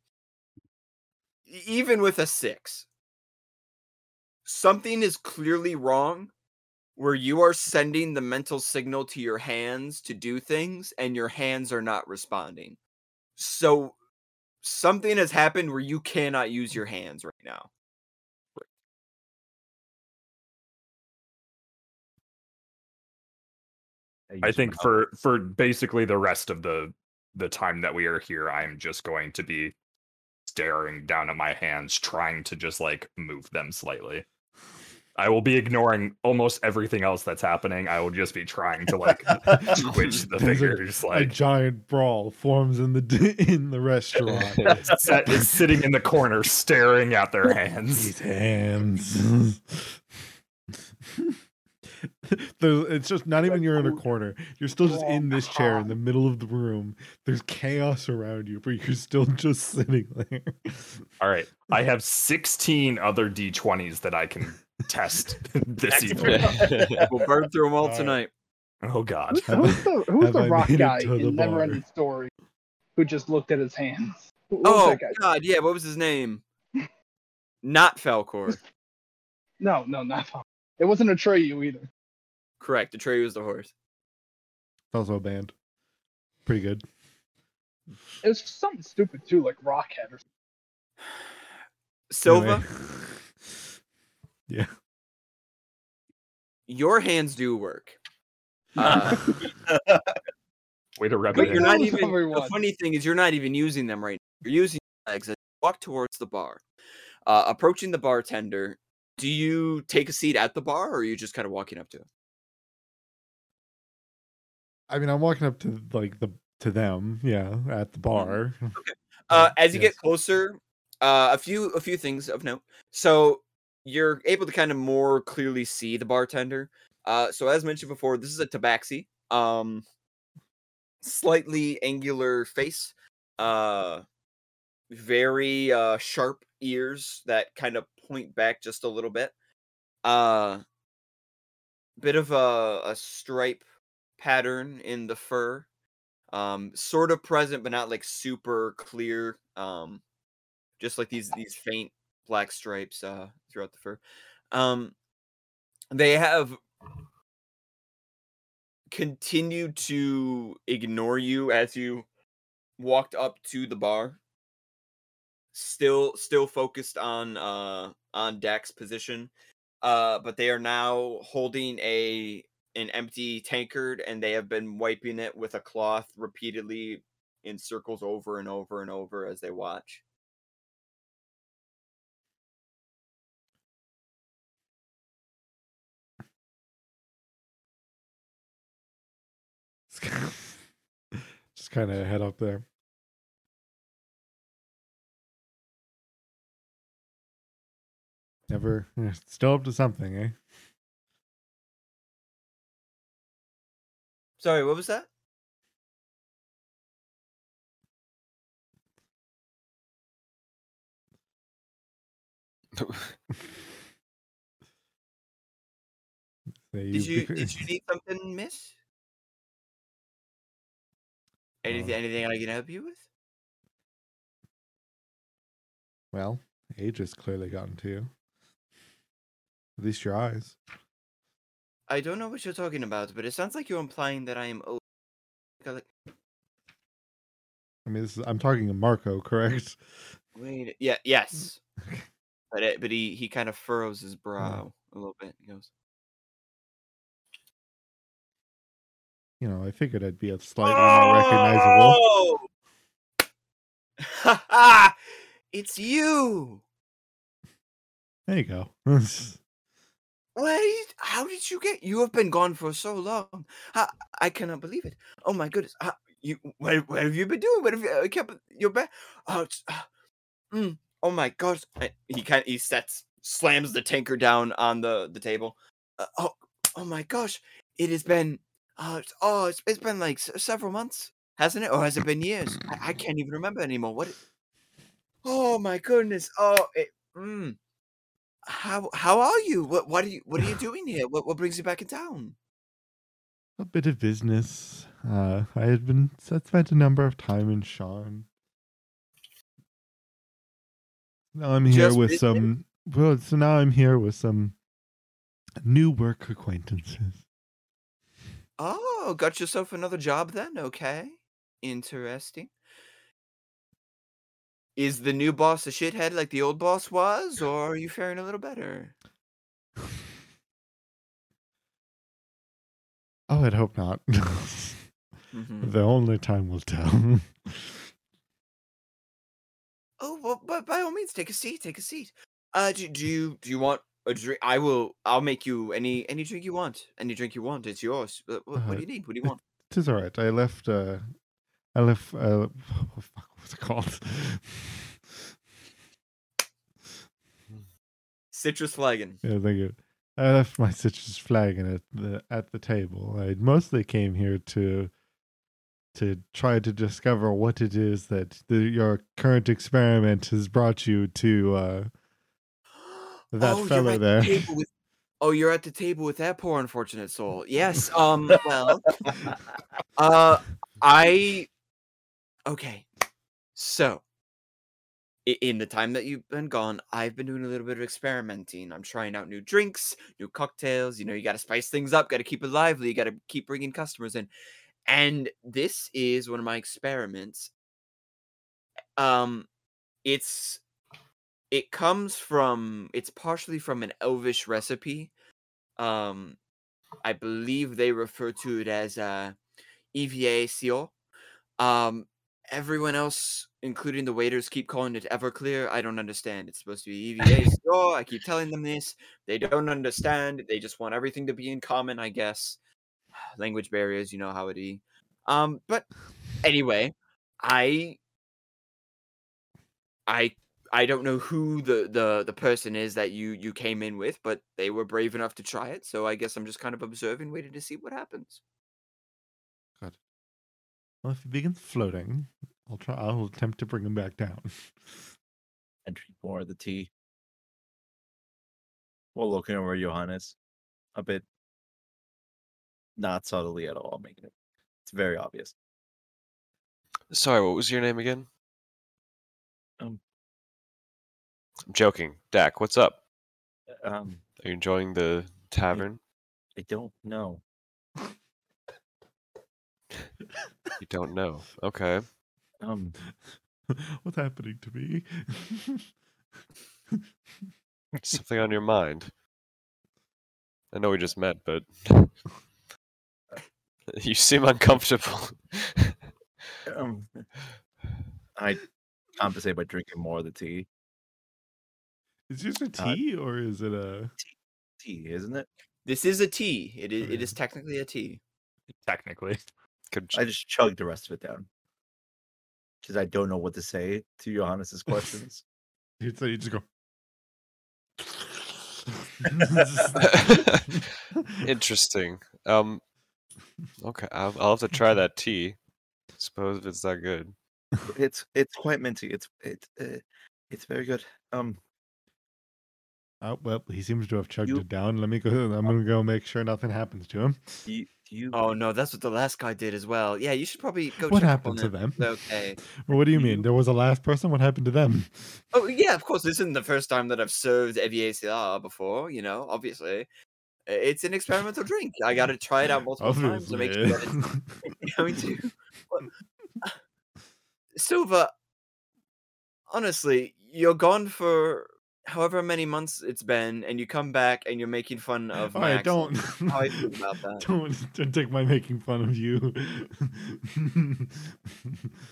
Even with a six, something is clearly wrong where you are sending the mental signal to your hands to do things and your hands are not responding. So something has happened where you cannot use your hands right now. I think for for basically the rest of the the time that we are here, I'm just going to be staring down at my hands, trying to just like move them slightly. I will be ignoring almost everything else that's happening. I will just be trying to like twitch the There's a- fingers. a Like giant brawl forms in the in the restaurant. Set is sitting in the corner, staring at their hands. These hands. There's- it's just not even you're in a corner. You're still just in this chair in the middle of the room. There's chaos around you, but you're still just sitting there. All right, I have 16 other d20s that I can test this evening. We'll burn through them all Alright. tonight. Oh God. Who's, who's the, who's the rock guy to the in Never bar? Ending Story who just looked at his hands? Who- what Oh? God, yeah. What was his name? Not Falkor. No, no, not Tom. It wasn't Atreyu either. Correct. Atreyu was the horse. also a band. Pretty good. It was something stupid too, like Rockhead or something. Silva, Anyway. Yeah. your hands do work. Uh, Way to rub but it you're in. not Kills even. The funny thing is, you're not even using them right. now. You're using your legs as you walk towards the bar. Uh, approaching the bartender, do you take a seat at the bar, or are you just kind of walking up to him? I mean, I'm walking up to like the to them, yeah, at the bar. Uh, as you Yes. get closer, uh, a few a few things of note. So you're able to kind of more clearly see the bartender. Uh, so as mentioned before, this is a tabaxi. Um, slightly angular face, uh, very uh sharp ears that kind of point back just a little bit. Uh, bit of a a stripe pattern in the fur um sort of present but not like super clear um just like these these faint black stripes uh throughout the fur um they have continued to ignore you as you walked up to the bar still still focused on uh on Dak's position uh but they are now holding a an empty tankard and they have been wiping it with a cloth repeatedly in circles over and over and over as they watch. Just kind of head up there. Never, still up to something, eh? Sorry, what was that? Did you did you need something, miss? Anything Uh, anything I can help you with? Well, age has clearly gotten to you. At least your eyes. I don't know what you're talking about, but it sounds like you're implying that I am old. I mean, this is, I'm talking to Marco, correct? Wait. Yeah. Yes. But it, but he he kind of furrows his brow a little bit. He goes, You know, I figured I'd be a slightly more recognizable. Oh! Ha ha! It's you. There you go. Wait, how did you get? You have been gone for so long. I, I cannot believe it. Oh my goodness. How, you, where, where have you been doing? What have you kept your back? Oh, uh, mm, oh my gosh. I- He kind he sets, slams the tankard down on the the table. Uh, oh, oh my gosh. It has been, uh, it's- oh, it's, it's been like s- several months, hasn't it? Or has it been years? I, I can't even remember anymore. What? it- Oh my goodness. Oh, it, mm. How how are you? What what are you what are you doing here? What what brings you back in town? a bit of business. Uh, I had been I spent a number of time in Sharn. Now I'm here Just with visiting? some. Well, so now I'm here with some new work acquaintances. Oh, got yourself another job then? Okay. Interesting. Is the new boss a shithead like the old boss was, or are you faring a little better? Oh, I'd hope not. Mhm. the only time will tell. Oh, well, but by all means, take a seat. Take a seat. Uh, do, do you do you want a drink? I will. I'll make you any any drink you want. Any drink you want, it's yours. What, what, what Uh, do you need? What do you want? It is all right. I left. Uh, I left. Uh, what fuck was it called? Citrus flagon. yeah, thank you. I left my citrus flagon at the at the table. I mostly came here to to try to discover what it is that the, your current experiment has brought you to. Uh, That you're fella at the there. with- oh, you're at the table with that poor unfortunate soul. Yes. Um. Well. uh. I. Okay. So. In the time that you've been gone, I've been doing a little bit of experimenting. I'm trying out new drinks, new cocktails. You know, you got to spice things up, got to keep it lively, you got to keep bringing customers in. And this is one of my experiments. Um, it's it comes from it's partially from an elvish recipe um i believe they refer to it as uh eva sio um everyone else including the waiters keep calling it everclear. I don't understand. It's supposed to be eva i keep telling them this. They don't understand. They just want everything to be in common i guess. Language barriers you know how it is. Um but anyway i i I don't know who the, the the person is that you you came in with, but they were brave enough to try it. So I guess I'm just kind of observing, waiting to see what happens. Good. Well, if he begins floating, I'll try. I'll attempt to bring him back down. and drink more of the tea. While looking over Johannes, a bit not subtly at all, making it. It's very obvious. Sorry, what was your name again? Um. I'm joking. Dak, what's up? Um, Are you enjoying the tavern? I don't know. You don't know. Okay. Um, What's happening to me? Something on your mind. I know we just met, but you seem uncomfortable. um, I compensate by drinking more of the tea. Is this a Uh, tea or is it a? Tea, isn't it? This is a tea. It is it is technically a tea. Technically. Could I just chugged the rest of it down because I don't know what to say to Johannes's questions. So you just go. Interesting. Um. Okay, I'll, I'll have to try that tea. Suppose if it's that good. it's it's quite minty. It's it's uh, it's very good. Um, Oh well, he seems to have chugged You- it down. Let me go. I'm gonna go make sure nothing happens to him. you, you Oh no, that's what the last guy did as well. Yeah, you should probably go. What check happened on to them? Okay. Well, what do you mean? There was a last person. What happened to them? Oh yeah, of course. This isn't the first time that I've served EVACR before. You know, obviously, it's an experimental drink. I got to try it out multiple times to make sure that it's going to. What- Silva, honestly, you're gone for however many months it's been, and you come back and you're making fun of All my right, don't. How I feel about that. don't don't take my making fun of you.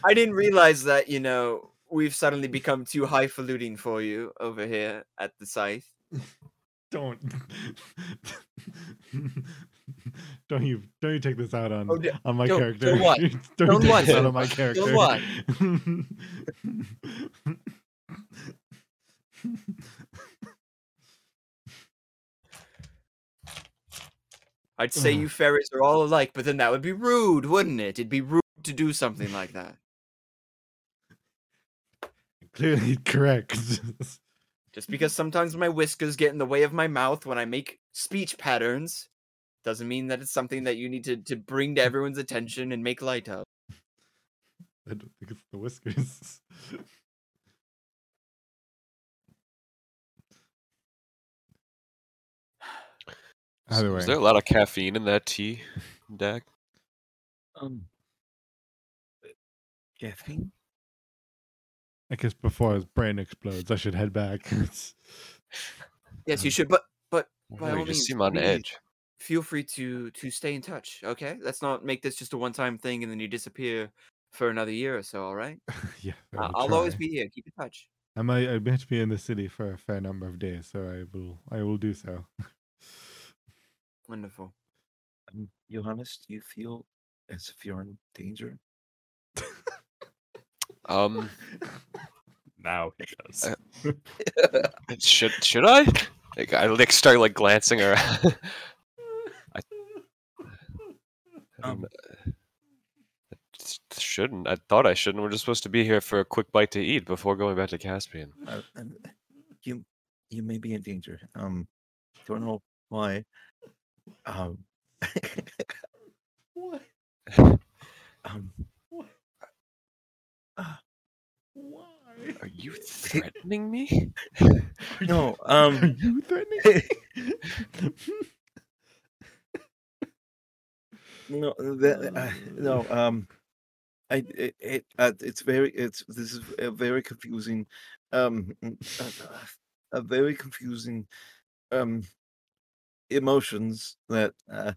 I didn't realize that you know we've suddenly become too highfalutin for you over here at the scythe. don't. don't you don't you take this out on Oh, d- on my don't- character? don't what? don't Don't take what? this out on my character. what? I'd say you fairies are all alike, but then that would be rude, wouldn't it? It'd be rude to do something like that. Clearly correct. Just because sometimes my whiskers get in the way of my mouth when I make speech patterns doesn't mean that it's something that you need to, to bring to everyone's attention and make light of. I don't think it's the whiskers. Either way, Is there a lot of caffeine in that tea, Dak? Um, caffeine. I guess before his brain explodes, I should head back. Yes, you should, but but by No, all just means, seem on please edge. Feel free to to stay in touch. Okay, let's not make this just a one time thing and then you disappear for another year or so. All right, yeah, I I- will I'll always be here. Keep in touch. I might I might be in the city for a fair number of days, so I will I will do so. Wonderful. Um, Johannes, do you feel as if you're in danger? Um, Now he does. Uh, should should I? Like, I like start like glancing around. I, Um, um, I s- shouldn't. I thought I shouldn't. We're just supposed to be here for a quick bite to eat before going back to Caspian. Uh, um, you you may be in danger. Um, don't know why. Um, what? um, Why? Are you threatening me? no. Um, Are Um, you threatening? no. That, uh, no. Um, I it, it uh, it's very it's this is a very confusing. Um, mm, uh, a very confusing. Um, emotions that uh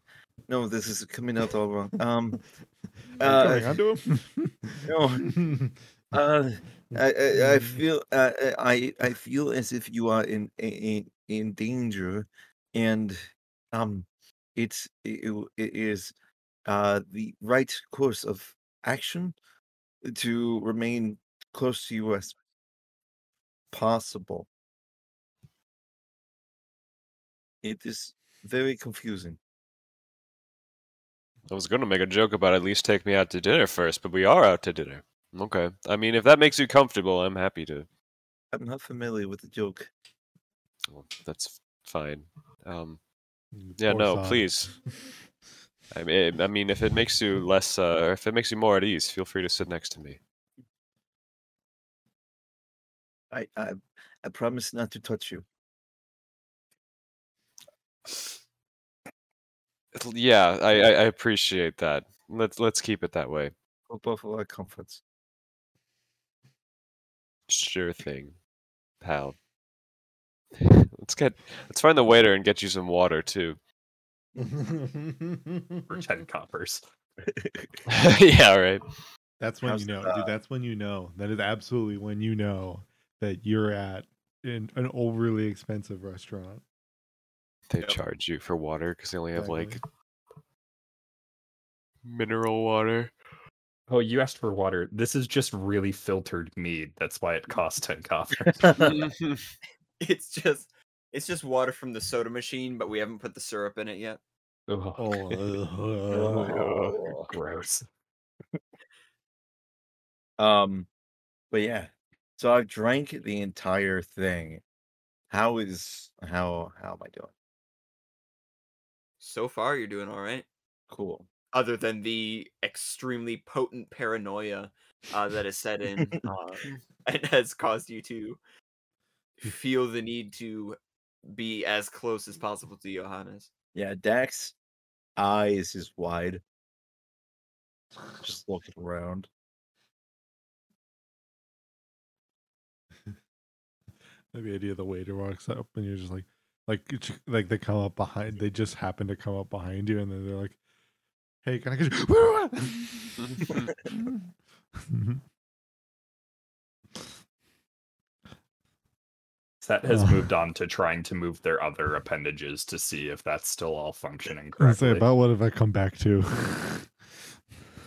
no this is coming out all wrong um uh, coming onto him? no Uh, I, I, I feel uh, uh, I I feel as if you are in in in danger, and um, it's it, it is uh the right course of action to remain close to you as possible. It is very confusing. I was gonna make a joke about at least take me out to dinner first, but we are out to dinner. Okay. I mean, if that makes you comfortable, I'm happy to. I'm not familiar with the joke. Well, that's fine. Um, yeah, poor no, sod. please. I mean, I mean, if it makes you less, uh, or if it makes you more at ease, feel free to sit next to me. I I I promise not to touch you. It'll- Yeah, I, I, I appreciate that. Let's let's keep it that way. For both of our comforts. Sure thing, pal. Let's get let's find the waiter and get you some water too. For 10 coppers. yeah, right. That's when How's you know, the- dude. That's when you know. That is absolutely when you know that you're at in an overly expensive restaurant. They Yep. charge you for water because they only have like mineral water. Oh, you asked for water. This is just really filtered mead. That's why it costs 10 coppers. It's just it's just water from the soda machine, but we haven't put the syrup in it yet. Ugh. Oh, gross. Um, but yeah, so I've drank the entire thing. How is how how am I doing? So far, you're doing all right. Cool. Other than the extremely potent paranoia uh, that has set in uh, and has caused you to feel the need to be as close as possible to Johannes. Yeah, Dak's eyes is wide, just looking around. the idea the waiter walks up and you're just like, like, it's- like they come up behind. They just happen to come up behind you, and then they're like, "Hey, can I get you?" Set has moved on to trying to move their other appendages to see if that's still all functioning I correctly. say about what if I come back to?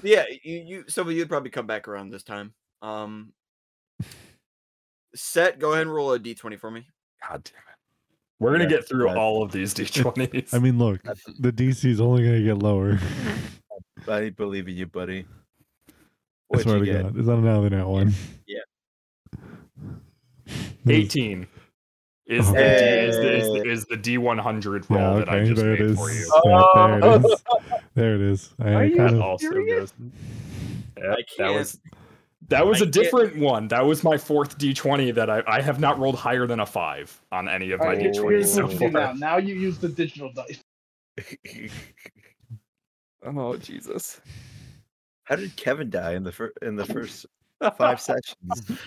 Yeah, you you so you'd probably come back around this time. Um set, go ahead and roll a D twenty for me. God damn it. We're gonna Yeah, get through right. all of these d20s. I mean, look, the DC is only gonna get lower. I believe in you, buddy. I What'd swear you to get? God, is that another nat one? Yeah. 18 is the, D, is, the, is, Hey. the, is the D100 roll Yeah, that I okay, just there made is. for you. Yeah, there it oh! is. There it is. I Are you kind That of, also serious? Yeah, I that can't- was that was I a can't- different one. That was my fourth D20 that I, I have not rolled higher than a five on any of my Alright, D20s so what now. Now you use the digital dice. Oh Jesus! How did Kevin die in the fir- in the first five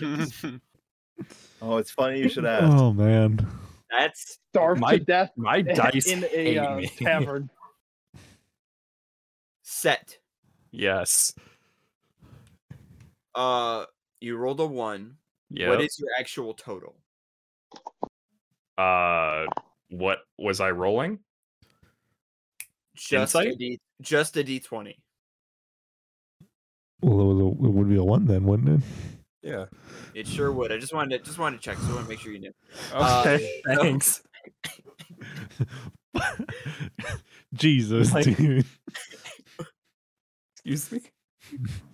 sessions? Oh, it's funny you should ask. oh man, That's Starved My- to death My dice in a uh, tavern. set. yes. Uh you rolled a one. Yeah. What is your actual total? uh, what was I rolling? Just Insight? D just a D twenty. well, it, was a, it would be a one then, wouldn't it? Yeah. It sure would. I just wanted to just wanted to check, so I want to make sure you knew. Uh, Okay. no. thanks. Jesus, Like- dude. Excuse me.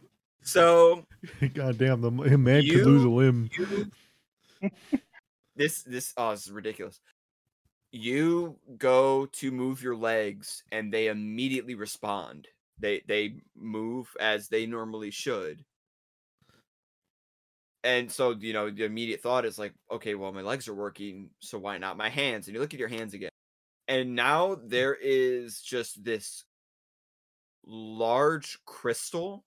So God damn, the m- man could lose a limb. you this this oh this is ridiculous. You go to move your legs and they immediately respond. They they move as they normally should. And so, you know, the immediate thought is like, okay, well, my legs are working, so why not my hands? And you look at your hands again. And now there is just this large crystal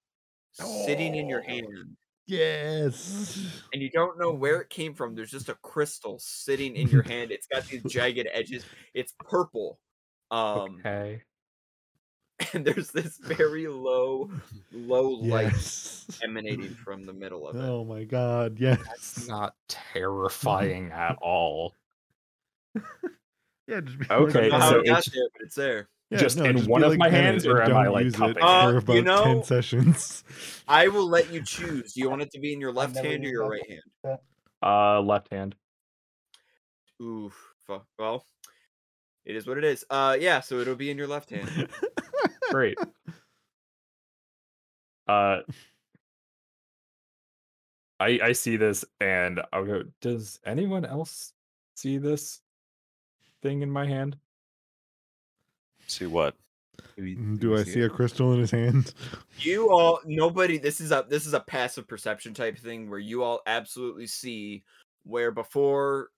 sitting in your Oh. hand Yes. and you don't know where it came from. There's just a crystal sitting in your hand. It's got these jagged edges. It's purple. Um, Okay. and there's this very low, low light Yes. emanating from the middle of it. Oh my God, yes. That's not terrifying at all. Yeah, just be Okay, don't know like, how so it's- there, but it's there. Yeah, just in be one of like my hands, and or am I, like, use it cupping? Uh, for about you know- ten sessions? I will let you choose. Do you want it to be in your left hand or your right hand? Uh, left hand. Ooh, fu- well, it is what it is. Uh, yeah, so it'll be in your left hand. Great. Uh, I I see this and I'll go. Does anyone else see this thing in my hand? See what? Mm, Do I see a crystal in his hand? You all, nobody. This is a this is a passive perception type thing where you all absolutely see where before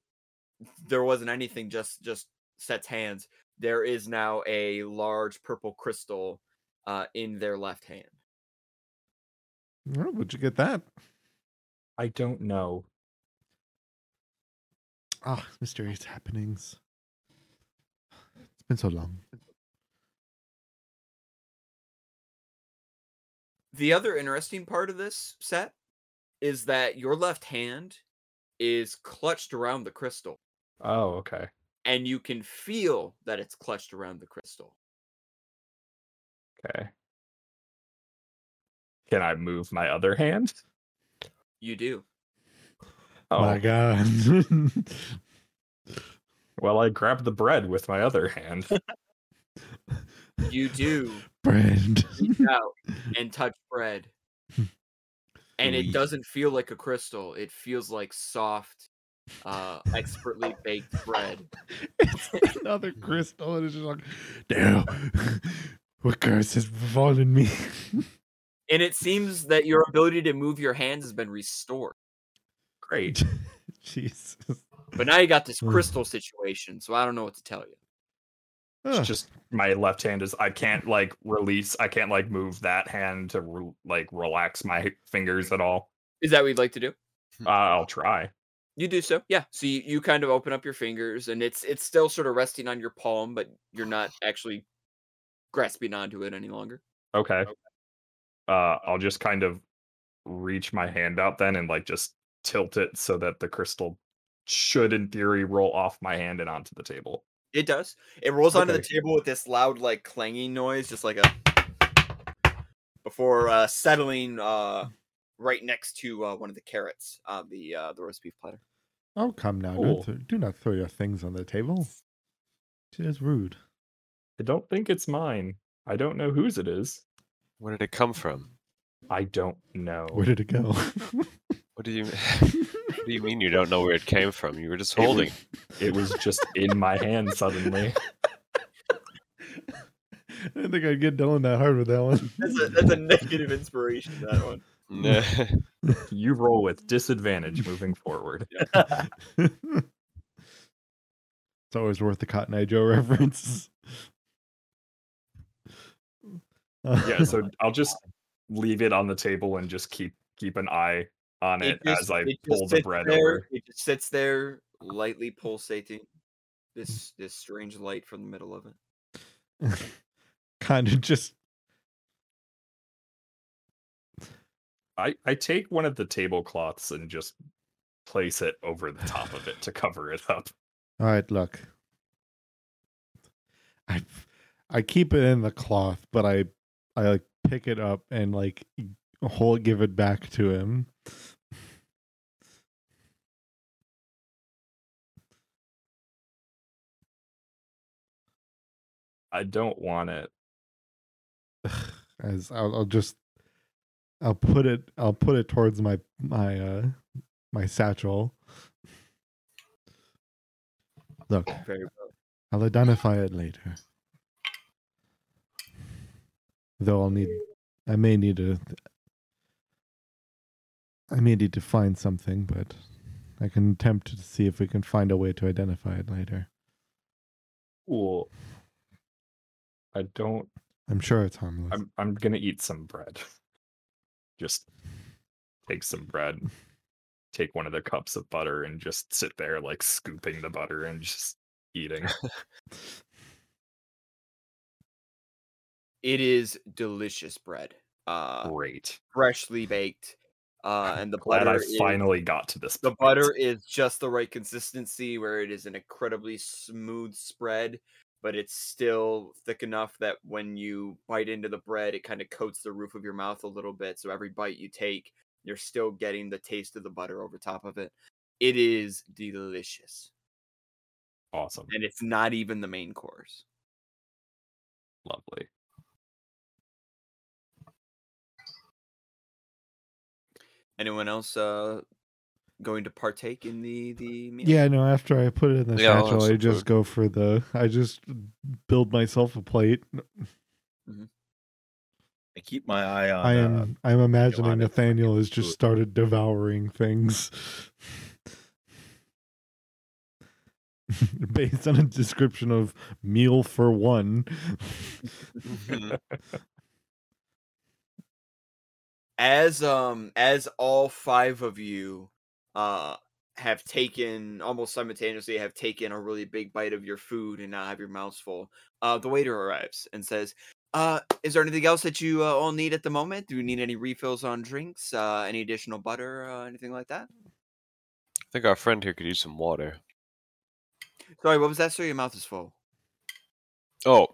there wasn't anything. Just just sets hands. There is now a large purple crystal uh, in their left hand. Oh, would you get that? I don't know. Ah, mysterious happenings. It's been so long. The other interesting part of this set is that your left hand is clutched around the crystal, Oh, okay. and you can feel that it's clutched around the crystal. Okay. Can I move my other hand? You do. Oh, My God. well, I grab the bread with my other hand. You do. Bread. out and touch bread. And it doesn't feel like a crystal. It feels like soft, uh, expertly baked bread. it's another crystal, and it's just like, damn, what curse has befallen me? And it seems that your ability to move your hands has been restored. Great. Jesus. But now you got this crystal situation, so I don't know what to tell you. It's just my left hand is I can't like release. I can't like move that hand to re- like relax my fingers at all. Is that what you'd like to do? Uh, I'll try. You do so, yeah. So you, you kind of open up your fingers, and it's it's still sort of resting on your palm, but you're not actually grasping onto it any longer. Okay. Uh, I'll just kind of reach my hand out then and like just tilt it so that the crystal should, in theory, roll off my hand and onto the table. It does. It rolls onto the table with this loud, like clanging noise, just like a before uh, settling uh, right next to uh, one of the carrots on the uh, the roast beef platter. Oh, come now. Cool. Don't th- do not throw your things on the table. It is rude. I don't think it's mine. I don't know whose it is. Where did it come from? I don't know. Where did it go? What do you What do you mean you don't know where it came from? You were just It was- holding. It was just in my hand suddenly. I didn't think I'd get Dylan that hard with that one. That's a, that's a negative inspiration. That one. Nah. You roll with disadvantage moving forward. it's always worth the Cotton Eye Joe reference. Yeah, so I'll just leave it on the table and just keep keep an eye on it, just- as I it pull the sits bread there, over. It just sits there, lightly pulsating. This this strange light from the middle of it. kind of just I, I take one of the tablecloths and just place it over the top of it to cover it up. all right. Look, I I keep it in the cloth, but I I like pick it up and like hold give it back to him. I don't want it. As I'll, I'll just I'll put it I'll put it towards my my uh my satchel. Look, well. I'll identify it later. Though I'll need, I may need to, I may need to find something, but I can attempt to see if we can find a way to identify it later. Cool. I don't. I'm sure it's harmless. I'm I'm gonna eat some bread. Just take some bread, take one of the cups of butter, and just sit there like scooping the butter and just eating. It is delicious bread. Uh, Great. freshly baked. Uh, and the Glad butter I is- finally got to this. the point. butter is just the right consistency where it is an incredibly smooth spread but it's still thick enough that when you bite into the bread it kind of coats the roof of your mouth a little bit so every bite you take you're still getting the taste of the butter over top of it it is delicious awesome. and it's not even the main course Lovely. Anyone else uh going to partake in the the meal yeah, no. After I put it in the Yeah, I'll satchel, I just food. go for the. I just build myself a plate. I keep my eye on. I uh, am. I'm imagining Johanna Nathaniel has just started devouring things. Based on a description of meal for one. As um as all five of you uh have taken almost simultaneously have taken a really big bite of your food and now have your mouths full uh the waiter arrives and says uh is there anything else that you uh, all need at the moment do you need any refills on drinks uh any additional butter uh, anything like that I think our friend here could use some water. sorry what was that sir your mouth is full Oh,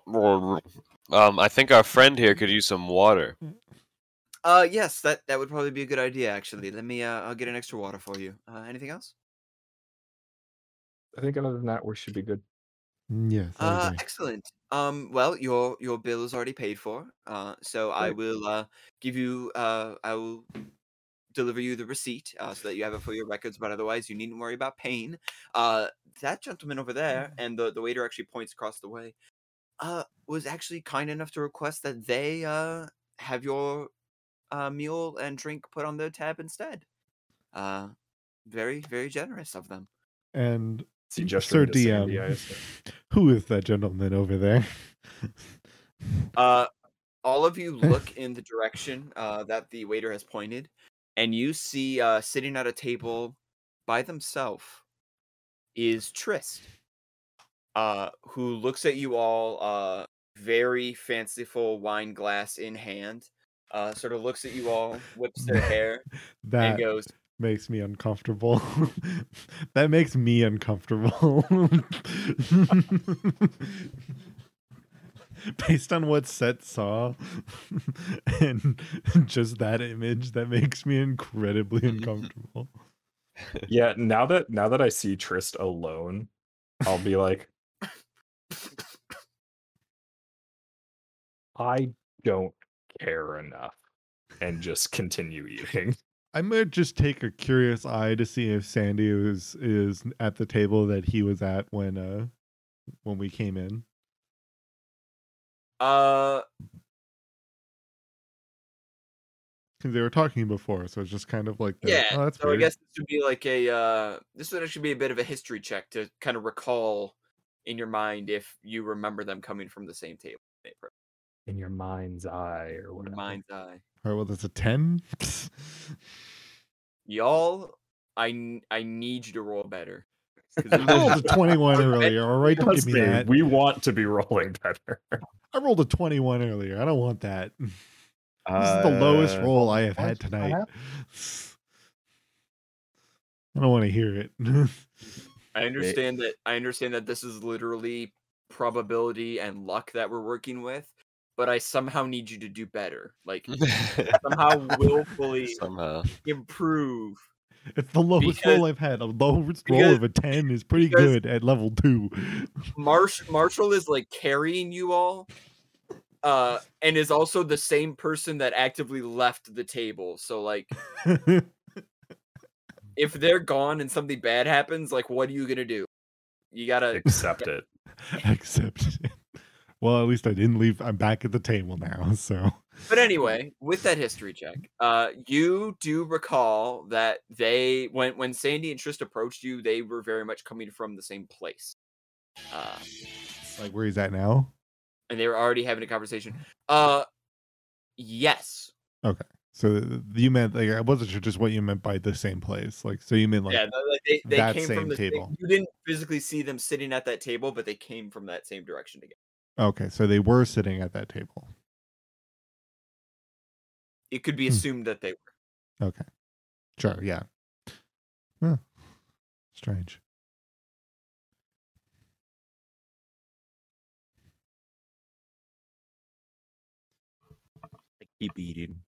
um, I think our friend here could use some water. uh yes that that would probably be a good idea actually let me uh i'll get an extra water for you uh anything else I think other than that, we should be good. Mm, Yes, I Uh, agree. excellent. Um, well, your your bill is already paid for. Uh, so I Great. will uh give you uh I will deliver you the receipt uh, so that you have it for your records. But otherwise, you needn't worry about paying. Uh, that gentleman over there, and the the waiter actually points across the way. Uh, was actually kind enough to request that they uh have your uh meal and drink put on their tab instead. Uh, very very generous of them. And Is he Sir gesturing Sandy, DM, assume? who is that gentleman over there? Uh, all of you look in the direction uh, that the waiter has pointed, and you see uh, sitting at a table by themselves is Trist, uh, who looks at you all, uh, very fanciful wine glass in hand, uh, sort of looks at you all, whips their hair, and That goes, makes me uncomfortable. that makes me uncomfortable. Based on what Set saw and just that image, that makes me incredibly uncomfortable. Yeah, now that now that I see Trist alone, I'll be like, I don't care enough, and just continue eating. I might just take a curious eye to see if Sandy is is at the table that he was at when uh when we came in. uh, Because they were talking before, so it's just kind of like, the, yeah. oh, that's so weird. I guess this would be like a, uh, this would actually be a bit of a history check to kind of recall in your mind if you remember them coming from the same table. In your mind's eye, or In whatever. your mind's eye. All right, well, that's a ten. Y'all, I, I need you to roll better. I rolled a twenty-one earlier. All right, don't give me me, that. we want to be rolling better. I rolled a 21 earlier. I don't want that. This is the lowest Uh, roll I have had what? What tonight. I don't want to hear it. I understand that I understand that this is literally probability and luck that we're working with, but I somehow need you to do better. Like somehow willfully Somehow. improve. it's the lowest Because- roll I've had. A lowest because- roll of a 10 is pretty good at level 2. Marsh Marshall is like carrying you all. Uh, and is also the same person that actively left the table. So like if they're gone and something bad happens, like what are you gonna do? You gotta Accept it. Except, well, at least I didn't leave. I'm back at the table now. So, But anyway, with that history check, uh, you do recall that they when when Sandy and Trist approached you, they were very much coming from the same place, uh, like, where he's at now? and they were already having a conversation. Uh, yes, Okay. So, you meant, like, I wasn't sure just what you meant by the same place. Like, so you meant, like, yeah, like they, they that came same from the same- table. you didn't physically see them sitting at that table, but they came from that same direction together. Okay, so they were sitting at that table. It could be Hmm. assumed that they were. Okay. Sure, yeah. Huh. Strange. I keep eating.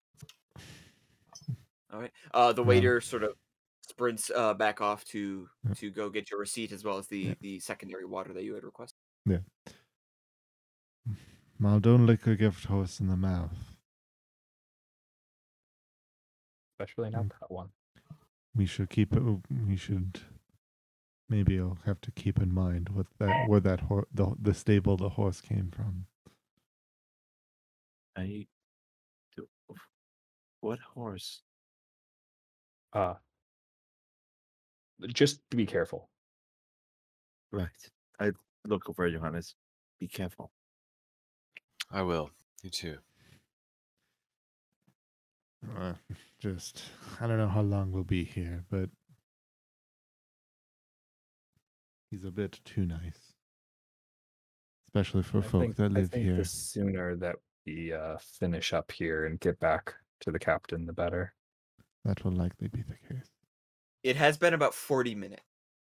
All right. Uh, the Yeah. waiter sort of sprints uh back off to Yeah. to go get your receipt as well as the Yeah. the secondary water that you had requested. Mal, don't lick a gift horse in the mouth. Especially not that one. We should keep it. We should. Maybe I'll have to keep in mind what that where that hor- the the stable the horse came from. I do. What horse? Uh just be careful. Right. I look over Johannes. Be careful. I will. You too. Uh, just I don't know how long we'll be here, but he's a bit too nice, especially for I folk think, that I live think here. the sooner that we uh, finish up here and get back to the captain, the better. That will likely be the case. It has been about forty minutes.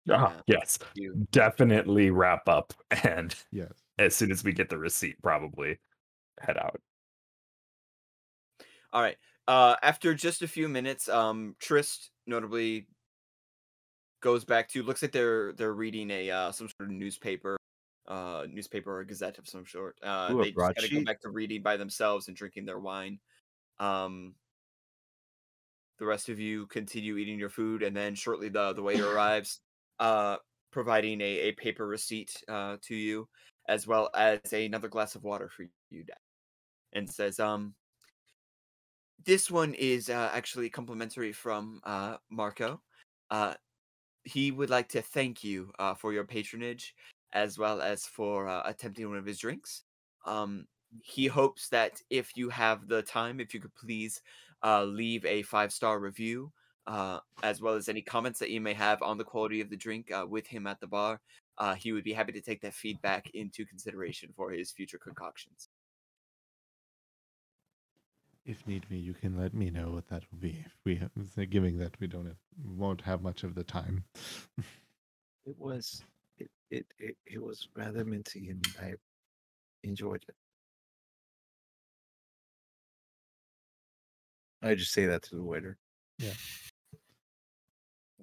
Ah, Yeah. yes, You definitely wrap up, and Yes. As soon as we get the receipt, probably head out. All right. Uh, after just a few minutes, um, Trist notably goes back to looks like they're they're reading a uh, some sort of newspaper, uh, newspaper or gazette of some sort. Uh, Ooh, they just gotta go back to reading by themselves and drinking their wine. Um, the rest of you continue eating your food, and then shortly the the waiter arrives, uh, providing a, a paper receipt uh, to you, as well as another glass of water for you, Dad, and says, um this one is uh, actually complimentary from uh, Marco. Uh, he would like to thank you uh, for your patronage as well as for uh, attempting one of his drinks. Um, he hopes that if you have the time, if you could please uh, leave a five star review uh, as well as any comments that you may have on the quality of the drink uh, with him at the bar. Uh, he would be happy to take that feedback into consideration for his future concoctions. If need be, you can let me know what that will be. If we have, giving that we don't have, won't have much of the time. It was it it it, it was rather minty and I enjoyed it. I just say that to the waiter. Yeah.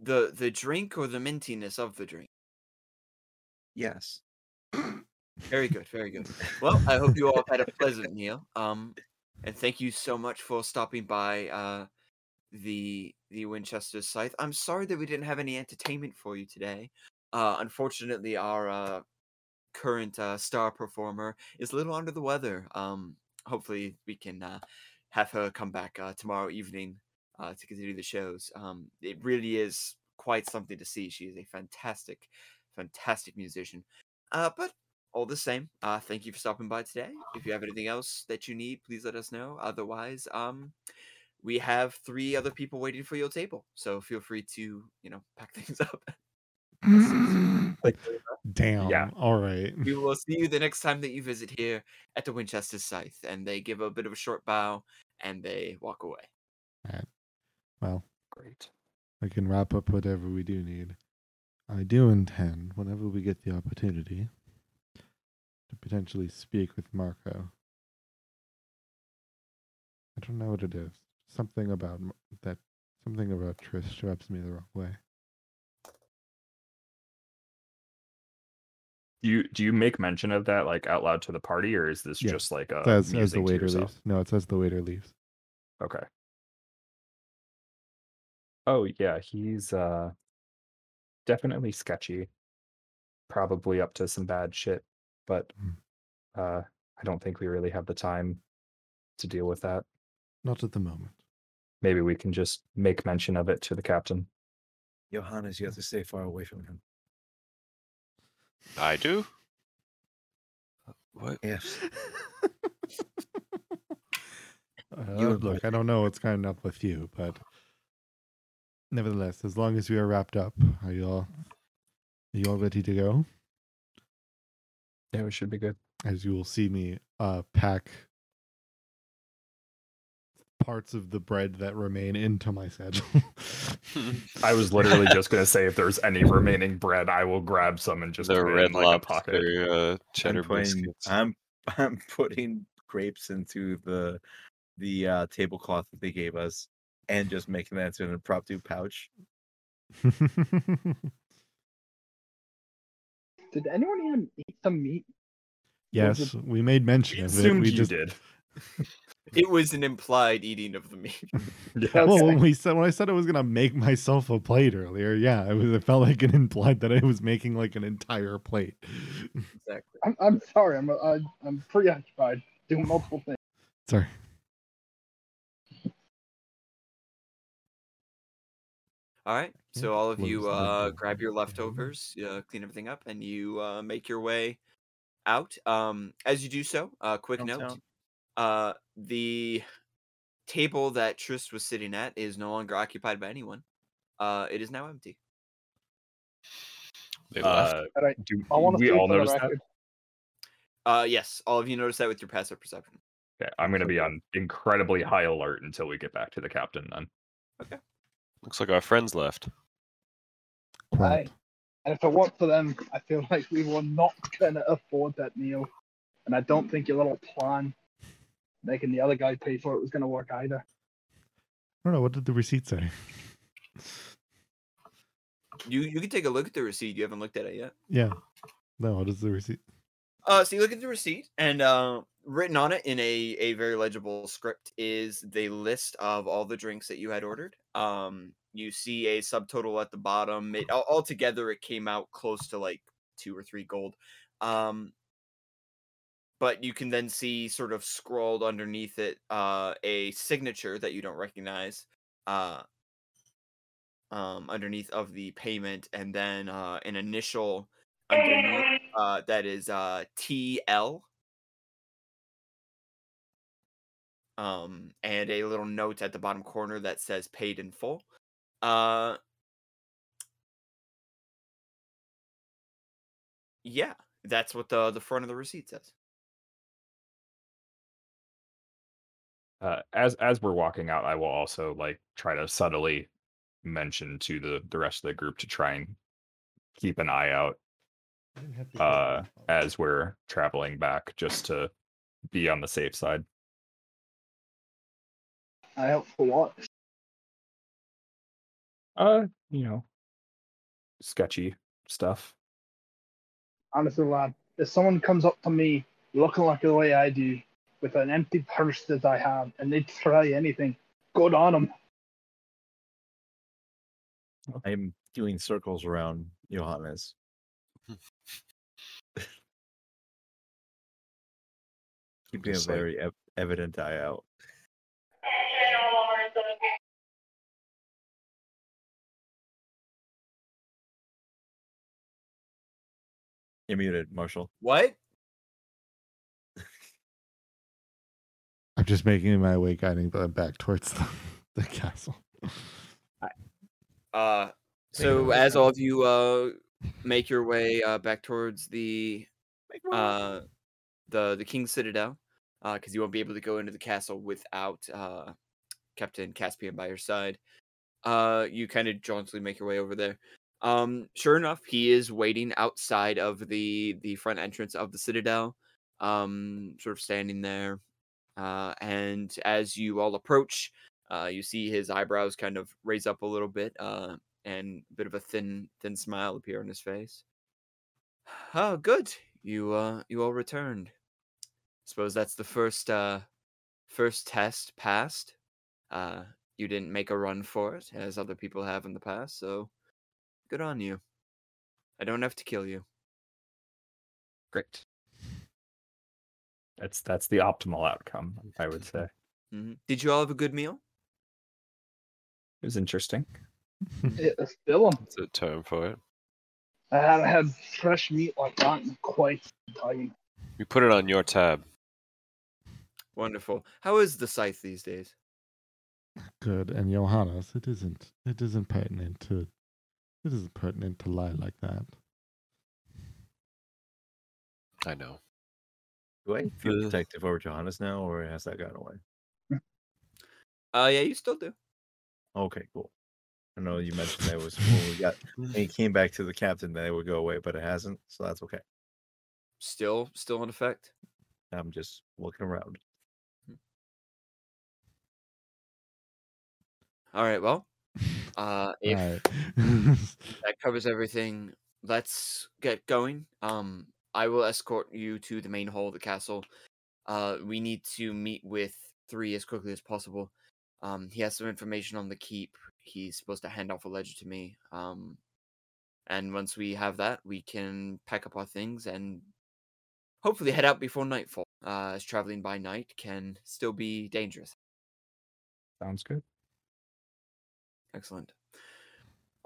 The the drink or the mintiness of the drink. Yes. Very good, very good. Well, I hope you all had a pleasant meal. Um, and thank you so much for stopping by uh, the the Winchester Scythe. I'm sorry that we didn't have any entertainment for you today. Uh, unfortunately, our uh, current uh, star performer is a little under the weather. Um, hopefully, we can uh, have her come back uh, tomorrow evening uh, to continue the shows. Um, it really is quite something to see. She is a fantastic, fantastic musician. Uh, but all the same, uh, thank you for stopping by today. If you have anything else that you need, please let us know. Otherwise, um, we have three other people waiting for your table, so feel free to you know pack things up. like, Damn. Yeah. All right. we will see you the next time that you visit here at the Winchester Scythe, And they give a bit of a short bow and they walk away. Well, Great. we can wrap up whatever we do need. I do intend, whenever we get the opportunity, to potentially speak with Marco. I don't know what it is. Something about that. Something about Trist rubs me the wrong way. Do you do you make mention of that like out loud to the party, or is this Yeah, just like a As, as the waiter leaves. No, it says the waiter leaves. Okay. Oh yeah, he's uh definitely sketchy. Probably up to some bad shit, but Mm. uh I don't think we really have the time to deal with that. Not at the moment. Maybe we can just make mention of it to the captain. Johannes, you have to stay far away from him. I do. What? Yes. Uh, look, I don't know what's kind up with you, but nevertheless, as long as we are wrapped up, are you all are you all ready to go? Yeah, we should be good. As you will see me uh pack parts of the bread that remain into my satchel. I was literally just gonna say if there's any remaining bread, I will grab some and just the put it red in like a pocket. lobster uh, cheddar I'm putting, biscuits. I'm I'm putting grapes into the the uh, tablecloth that they gave us, and just making that into an impromptu pouch. Did anyone even eat some meat? yes, we made mention We of it. assumed We you just did. It was an implied eating of the meat. Yeah. Okay. well, when we said when I said I was gonna make myself a plate earlier, yeah, it was. It felt like it implied that I was making like an entire plate. exactly. I'm, I'm sorry. I'm uh, I'm preoccupied doing multiple things. Sorry. All right. Yeah, So all of you uh, grab your leftovers, uh, clean everything up, and you uh, make your way out. Um, as you do so, uh, quick note: Downtown. uh, the table that Trist was sitting at is no longer occupied by anyone. Uh, it is now empty. They left. Uh, All right. do I we all for notice that? Uh, yes, all of you notice that with your passive perception. Okay, I'm gonna be on incredibly high alert until we get back to the captain. Then. Looks like our friends left. Quiet. And if it weren't for them, I feel like we were not gonna afford that meal. And I don't think your little plan, making the other guy pay for it, was gonna work either. I don't know. What did the receipt say? You you can take a look at the receipt. You haven't looked at it yet. Yeah. No, what is the receipt? Uh, so you look at the receipt, and uh, written on it in a a very legible script is the list of all the drinks that you had ordered. Um, you see a subtotal at the bottom. It all altogether it came out close to like two or three gold. Um, but you can then see sort of scrolled underneath it uh, a signature that you don't recognize. Uh, um, underneath of the payment, and then uh, an initial underneath uh, that is uh, TL. Um, and a little note at the bottom corner that says paid in full. Uh, yeah, that's what the the front of the receipt says. Uh, as as we're walking out, I will also like try to subtly mention to the the rest of the group to try and keep an eye out I didn't have to uh, as we're traveling back, just to be on the safe side. I help for what? Uh, you know, sketchy stuff. Honestly, lad, if someone comes up to me looking like the way I do, with an empty purse that I have, and they try anything, good on them. I'm doing circles around Johannes. Keeping a Just like- very ev- evident eye out. You're muted, Marshall. What? I'm just making my way guiding them back towards the, the castle. Uh, so as all of you uh make your way uh back towards the uh the the King's Citadel, uh, because you won't be able to go into the castle without uh Captain Caspian by your side. Uh, you kind of jauntily make your way over there. Um, sure enough, he is waiting outside of the the front entrance of the Citadel. Um, sort of standing there. Uh, and as you all approach, uh, you see his eyebrows kind of raise up a little bit. Uh, and a bit of a thin thin smile appear on his face. Oh, good. You uh you all returned. Suppose that's the first uh first test passed. Uh you didn't make a run for it as other people have in the past, so good on you. I don't have to kill you. Great. That's that's the optimal outcome, I would say. hmm Did you all have a good meal? It was interesting. it's was still 'em. That's a term for it. I haven't had fresh meat like that in quite some time. We put it on your tab. Wonderful. How is the scythe these days? Good. And Johannes, it isn't it isn't pertinent to it isn't pertinent to lie like that. I know. Do I feel Uh, protective over Johannes now, or has that gone away? Uh yeah, you still do. Okay, cool. I know you mentioned that was when we got when he came back to the captain that it would go away, but it hasn't, so that's okay. Still still in effect. I'm just looking around. All right, well. Uh if Alright. that covers everything. Let's get going. Um, I will escort you to the main hall of the castle. Uh, we need to meet with three as quickly as possible. Um, he has some information on the keep. He's supposed to hand off a ledger to me. Um, and once we have that, we can pack up our things and hopefully head out before nightfall. Uh, as traveling by night can still be dangerous. Sounds good. Excellent.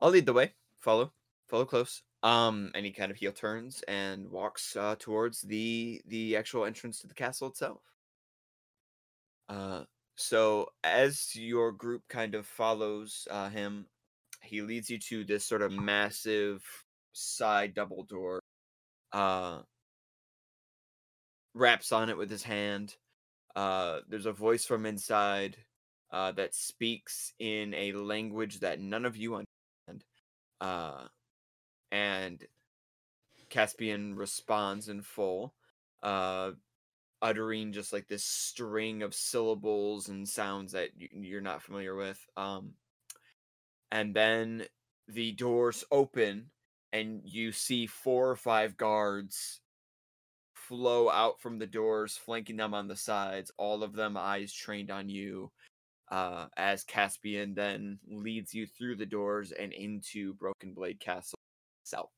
I'll lead the way. Follow. Follow close. Um, and he kind of heel turns and walks uh, towards the the actual entrance to the castle itself. Uh, so as your group kind of follows uh, him, he leads you to this sort of massive side double door. Uh, raps on it with his hand. Uh, there's a voice from inside uh, that speaks in a language that none of you understand. Uh, and Caspian responds in full, uh, uttering just like this string of syllables and sounds that you're not familiar with. Um, and then the doors open, and you see four or five guards flow out from the doors, flanking them on the sides, all of them eyes trained on you uh, as Caspian then leads you through the doors and into Broken Blade Castle itself.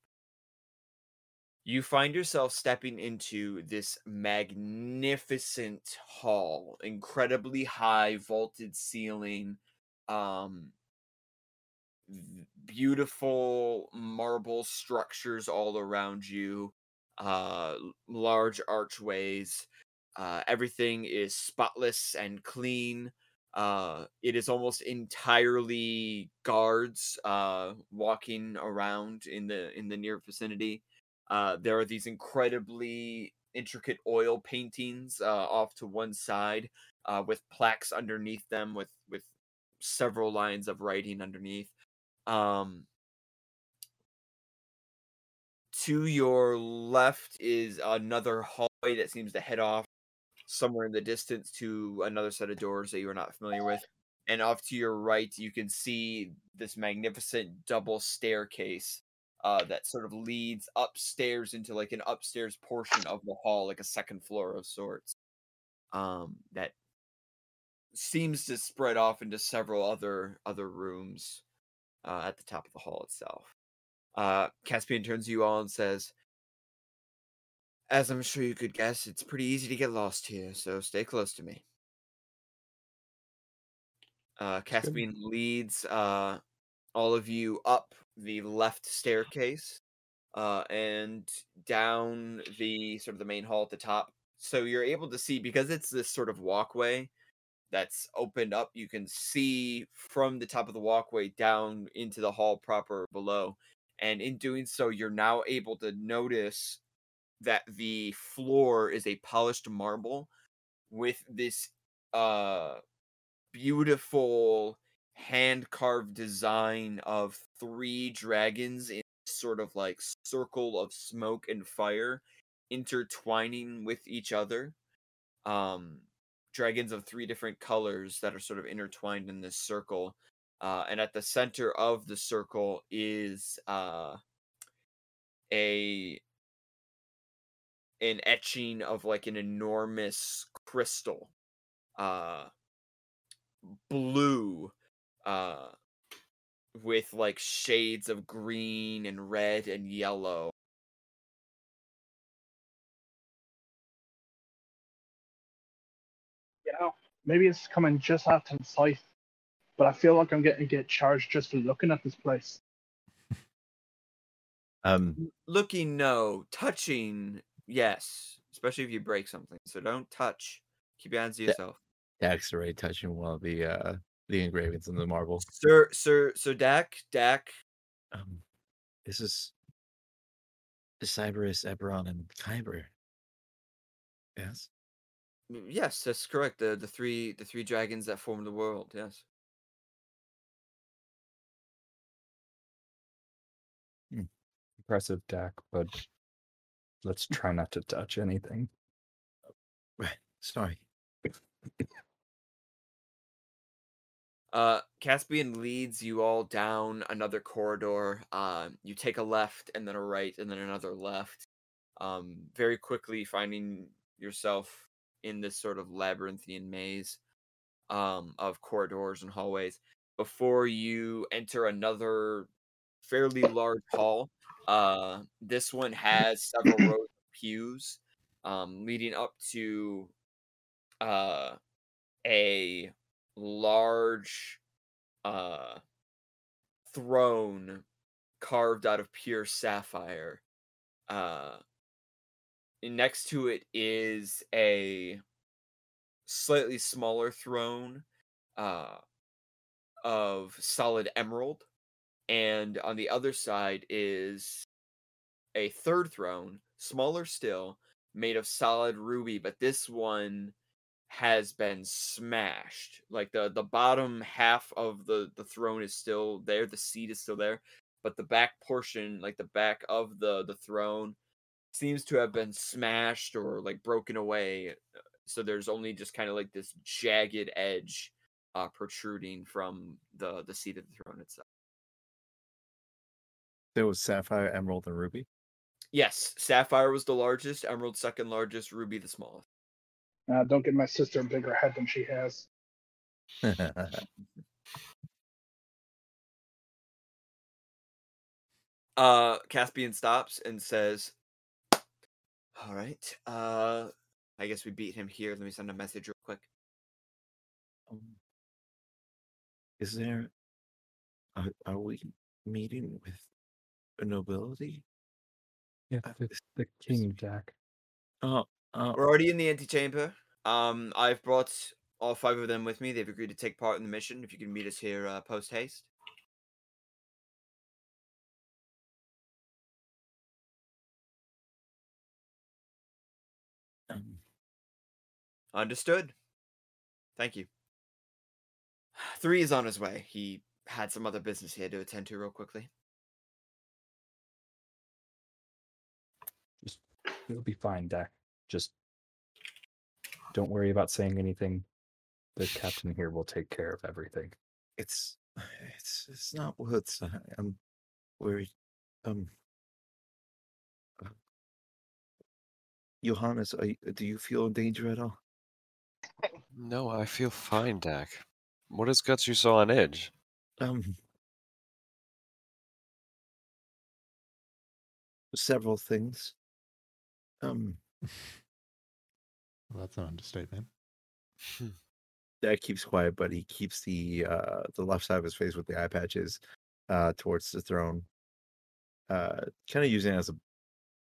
You find yourself stepping into this magnificent hall, incredibly high vaulted ceiling, um, beautiful marble structures all around you, uh, large archways. Uh, everything is spotless and clean Uh, it is almost entirely guards uh, walking around in the in the near vicinity. Uh, there are these incredibly intricate oil paintings uh, off to one side uh, with plaques underneath them with with several lines of writing underneath. Um, to your left is another hallway that seems to head off somewhere in the distance to another set of doors that you are not familiar with. And off to your right, you can see this magnificent double staircase uh, that sort of leads upstairs into like an upstairs portion of the hall, like a second floor of sorts. Um, that seems to spread off into several other other rooms uh, at the top of the hall itself. Uh, Caspian turns to you all and says, "As I'm sure you could guess, it's pretty easy to get lost here, so stay close to me." Uh, Caspian leads uh, all of you up the left staircase uh, and down the sort of the main hall at the top. So you're able to see because it's this sort of walkway that's opened up. You can see from the top of the walkway down into the hall proper below. And in doing so, you're now able to notice that the floor is a polished marble with this uh beautiful hand carved design of three dragons in sort of like circle of smoke and fire intertwining with each other. Um dragons of three different colors that are sort of intertwined in this circle. Uh, and at the center of the circle is uh, a an etching of like an enormous crystal, uh, blue, uh, with like shades of green and red and yellow. You know, maybe it's coming just out the sight but I feel like I'm getting get charged just for looking at this place. Um, Looking, no. Touching, yes. Especially if you break something. So don't touch. Keep your hands to yourself. Dak's already touching one of the uh the engravings in the marble. Sir, sir, so Dak, Dak, Um, this is the Siberys, Eberron, and Khyber. Yes. Yes, that's correct. The the three the three dragons that form the world. Yes. Impressive deck, but let's try not to touch anything. Right. Sorry. Uh, Caspian leads you all down another corridor. Um, you take a left and then a right and then another left. Um, very quickly finding yourself in this sort of labyrinthian maze um, of corridors and hallways before you enter another fairly large hall. Uh, this one has several rows of pews um, leading up to uh, a large uh throne carved out of pure sapphire. Uh next to it is a slightly smaller throne uh of solid emerald and on the other side is a third throne smaller still made of solid ruby but this one has been smashed. Like the the bottom half of the the throne is still there, the seat is still there, but the back portion, like the back of the the throne seems to have been smashed or like broken away. uh, So there's only just kind of like this jagged edge uh protruding from the the seat of the throne itself. There was Sapphire, Emerald, and Ruby. Yes, sapphire was the largest, emerald second largest, ruby the smallest. Uh, don't get my sister a bigger head than she has. Uh, Caspian stops and says, "All right. Uh, I guess we beat him here. Let me send a message real quick." Um, Is there? Are, are we meeting with nobility? Yeah, the, the king jack. Oh, uh, We're already in the antechamber. Um, I've brought all five of them with me. They've agreed to take part in the mission. If you can meet us here uh, post haste. Um, Understood. Thank you. Three is on his way. He had some other business he had to attend to real quickly. It'll be fine, Dak. Just don't worry about saying anything. The captain here will take care of everything. it's it's it's not worth. I- I'm worried. Um. uh, Johannes, are, do you feel in danger at all? No, I feel fine, Dak. What has got you so on edge? Um. Several things. Um. Well, that's an understatement. Dad keeps quiet, but he keeps the uh the left side of his face with the eye patches uh towards the throne. Uh kind of using it as a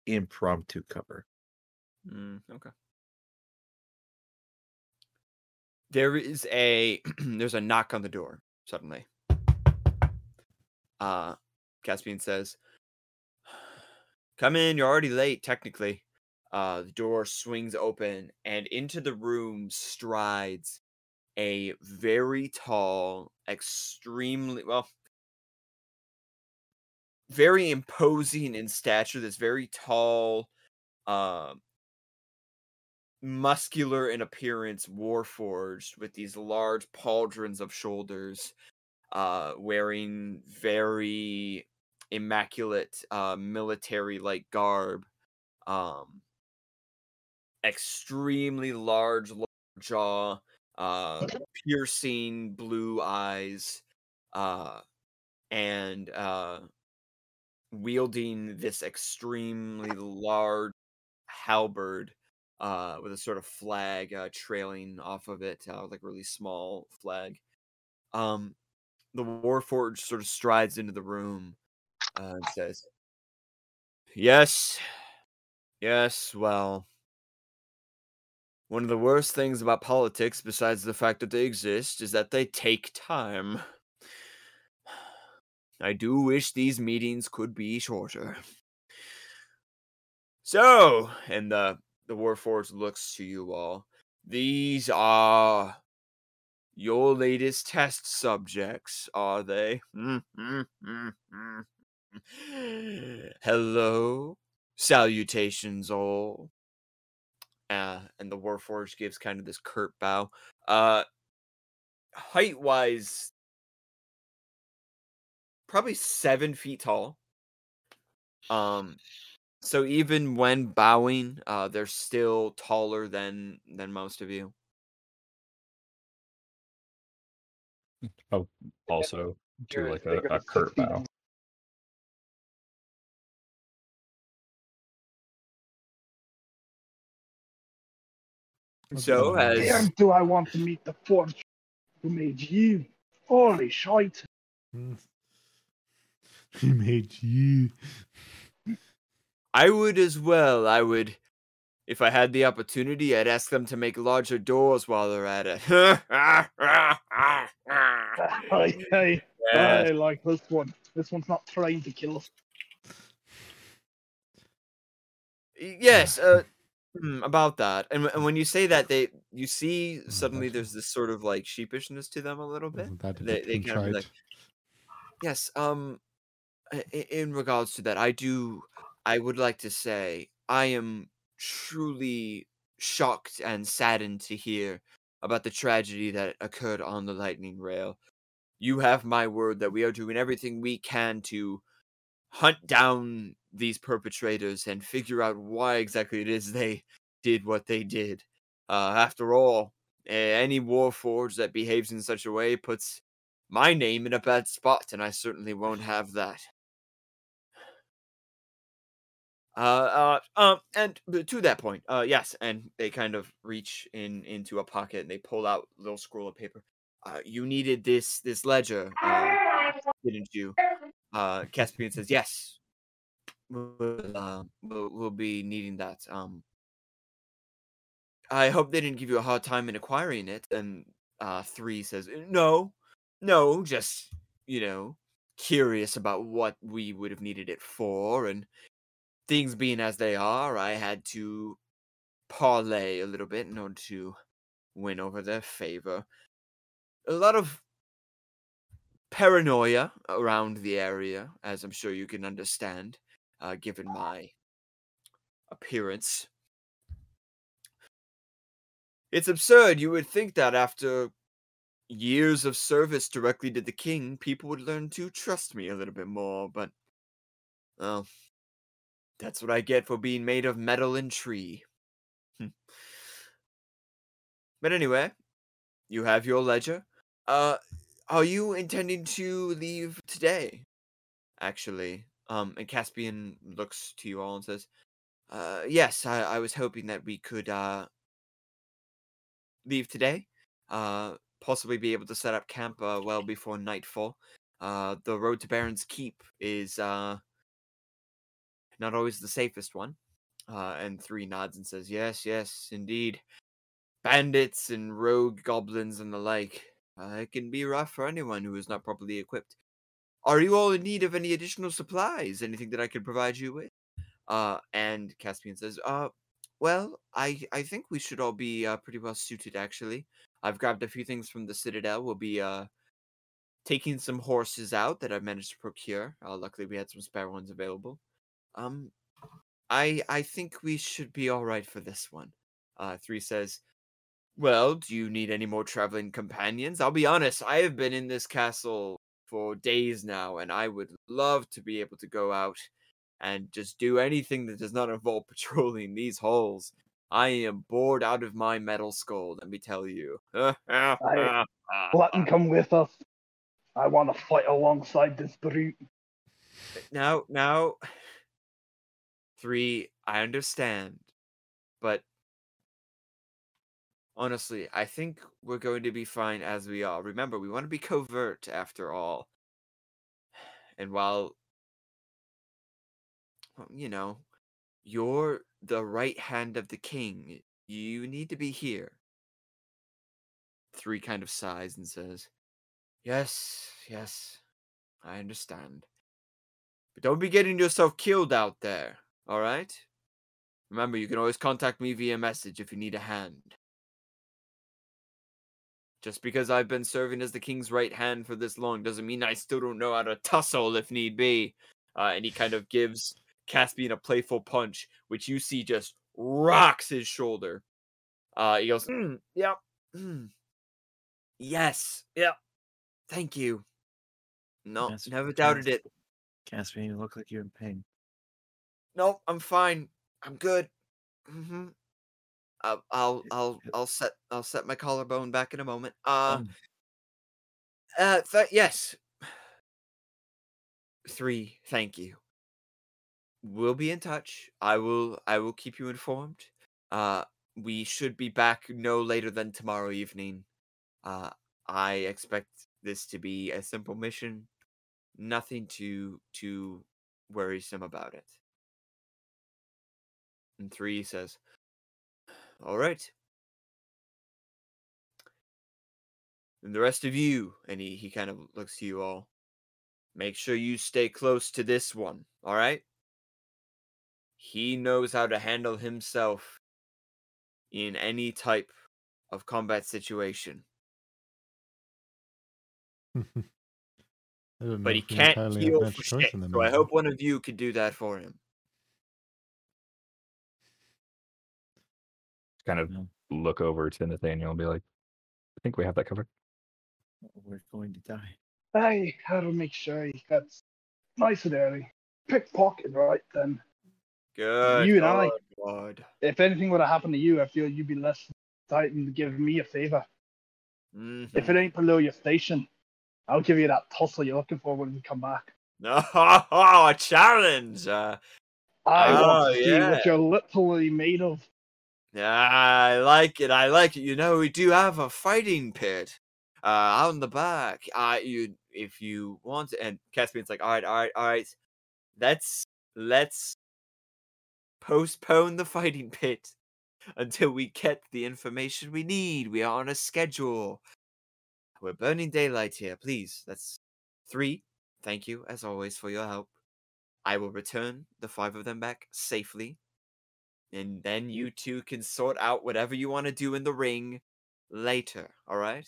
impromptu cover. Mm, okay. There is a there's a knock on the door suddenly. Uh Caspian says, "Come in, you're already late technically." Uh the door swings open and into the room strides a very tall, extremely well very imposing in stature, this very tall um muscular in appearance warforged with these large pauldrons of shoulders uh wearing very immaculate uh military like garb um extremely large lower jaw uh piercing blue eyes uh and uh wielding this extremely large halberd uh, with a sort of flag uh, trailing off of it, uh, like a really small flag. Um, the Warforged sort of strides into the room uh, and says, "Yes, yes. Well, one of the worst things about politics, besides the fact that they exist, is that they take time." I do wish these meetings could be shorter. So, and the the Warforged looks to you all. These are your latest test subjects, are they? Hello, salutations all. Uh, and the Warforged gives kind of this curt bow. Uh, height wise, probably seven feet tall. Um, so even when bowing, uh, they're still taller than than most of you. Oh, Also, do like a, a curt bow. So as Damn, do I want to meet the forge who made you? Holy shite. Hmm. He made you. I would as well, I would, if I had the opportunity, I'd ask them to make larger doors while they're at it. Hey, hey, Yes. I like this one. This one's not trying to kill us. yes uh hmm, about that and, and when you say that they you see suddenly that's- there's this sort of like sheepishness to them a little bit that they, they kind of be like yes um i- i- in regards to that i do i would like to say i am truly shocked and saddened to hear about the tragedy that occurred on the lightning rail. You have my word that we are doing everything we can to hunt down these perpetrators and figure out why exactly it is they did what they did. Uh, after all, any warforged that behaves in such a way puts my name in a bad spot, and I certainly won't have that. Uh, uh, um, and to that point, uh, yes, and they kind of reach in into a pocket and they pull out a little scroll of paper. Uh, you needed this this ledger, uh, didn't you? Uh, Caspian says yes. We'll, uh, we'll, we'll be needing that. Um, I hope they didn't give you a hard time in acquiring it. And uh, three says, no, no, just you know, curious about what we would have needed it for, and things being as they are, I had to parlay a little bit in order to win over their favor. A lot of paranoia around the area, as I'm sure you can understand, uh, given my appearance. It's absurd. You would think that after years of service directly to the king, people would learn to trust me a little bit more, but well, that's what I get for being made of metal and tree. Hmm. but anyway, you have your ledger. Uh are you intending to leave today? Actually, um, and Caspian looks to you all and says, "Uh, yes, I, I was hoping that we could uh leave today. Uh, possibly be able to set up camp uh, well before nightfall. Uh, the road to Baron's Keep is uh not always the safest one." Uh, and three nods and says, "Yes, yes, indeed. Bandits and rogue goblins and the like. Uh, it can be rough for anyone who is not properly equipped. Are you all in need of any additional supplies? Anything that I could provide you with? Uh, and Caspian says, uh, well, I I think we should all be uh, pretty well suited actually. I've grabbed a few things from the Citadel. We'll be uh taking some horses out that I've managed to procure. Uh, luckily, we had some spare ones available. Um, I I think we should be all right for this one. Uh, three says, well, do you need any more traveling companions? I'll be honest, I have been in this castle for days now, and I would love to be able to go out and just do anything that does not involve patrolling these halls. I am bored out of my metal skull, let me tell you. Them come with us. I want to fight alongside this brute. now, now, three, I understand, honestly, I think we're going to be fine as we are. Remember, we want to be covert after all. And while, you know, you're the right hand of the king, you need to be here. Three kind of sighs and says, Yes, yes, I understand. But don't be getting yourself killed out there, alright? Remember, you can always contact me via message if you need a hand. Just because I've been serving as the king's right hand for this long doesn't mean I still don't know how to tussle if need be. Uh, and he kind of gives Caspian a playful punch, which you see just rocks his shoulder. Uh, he goes, mm, "Yep, mm. yes, yep, thank you." No, Yes, never doubted it. Caspian, you look like you're in pain. No, I'm fine. I'm good. hmm I'll, I'll, I'll, I'll set, I'll set my collarbone back in a moment. Uh, Um, Uh, th- yes. Three. Thank you. We'll be in touch. I will. I will keep you informed. Uh, we should be back no later than tomorrow evening. Uh, I expect this to be a simple mission. Nothing too too worrisome about it. And three says, "All right." And the rest of you, and he, he kind of looks to you all. Make sure you stay close to this one, all right? He knows how to handle himself in any type of combat situation, I don't know but he can't heal for shit. So I hope one of you could do that for him. Kind of No. look over to Nathaniel and be like, I think we have that covered. we're going to die. I had to make sure he gets nice and early. Pickpocket, right then. Good. You and I. God, God. If anything would have happened to you, I feel you'd be less tightened to give me a favor. Mhm. If it ain't below your station, I'll give you that tussle you're looking for when we come back. No, a challenge. Uh, I Oh, want to see yeah. what you're literally made of. Yeah, I like it. I like it. You know, we do have a fighting pit uh out in the back. Uh you if you want and Caspian's like, all right, all right, all right. Let's let's postpone the fighting pit until we get the information we need. We are on a schedule. We're burning daylight here. Please, that's three. Thank you, as always, for your help. I will return the five of them back safely. And then you two can sort out whatever you want to do in the ring later, all right?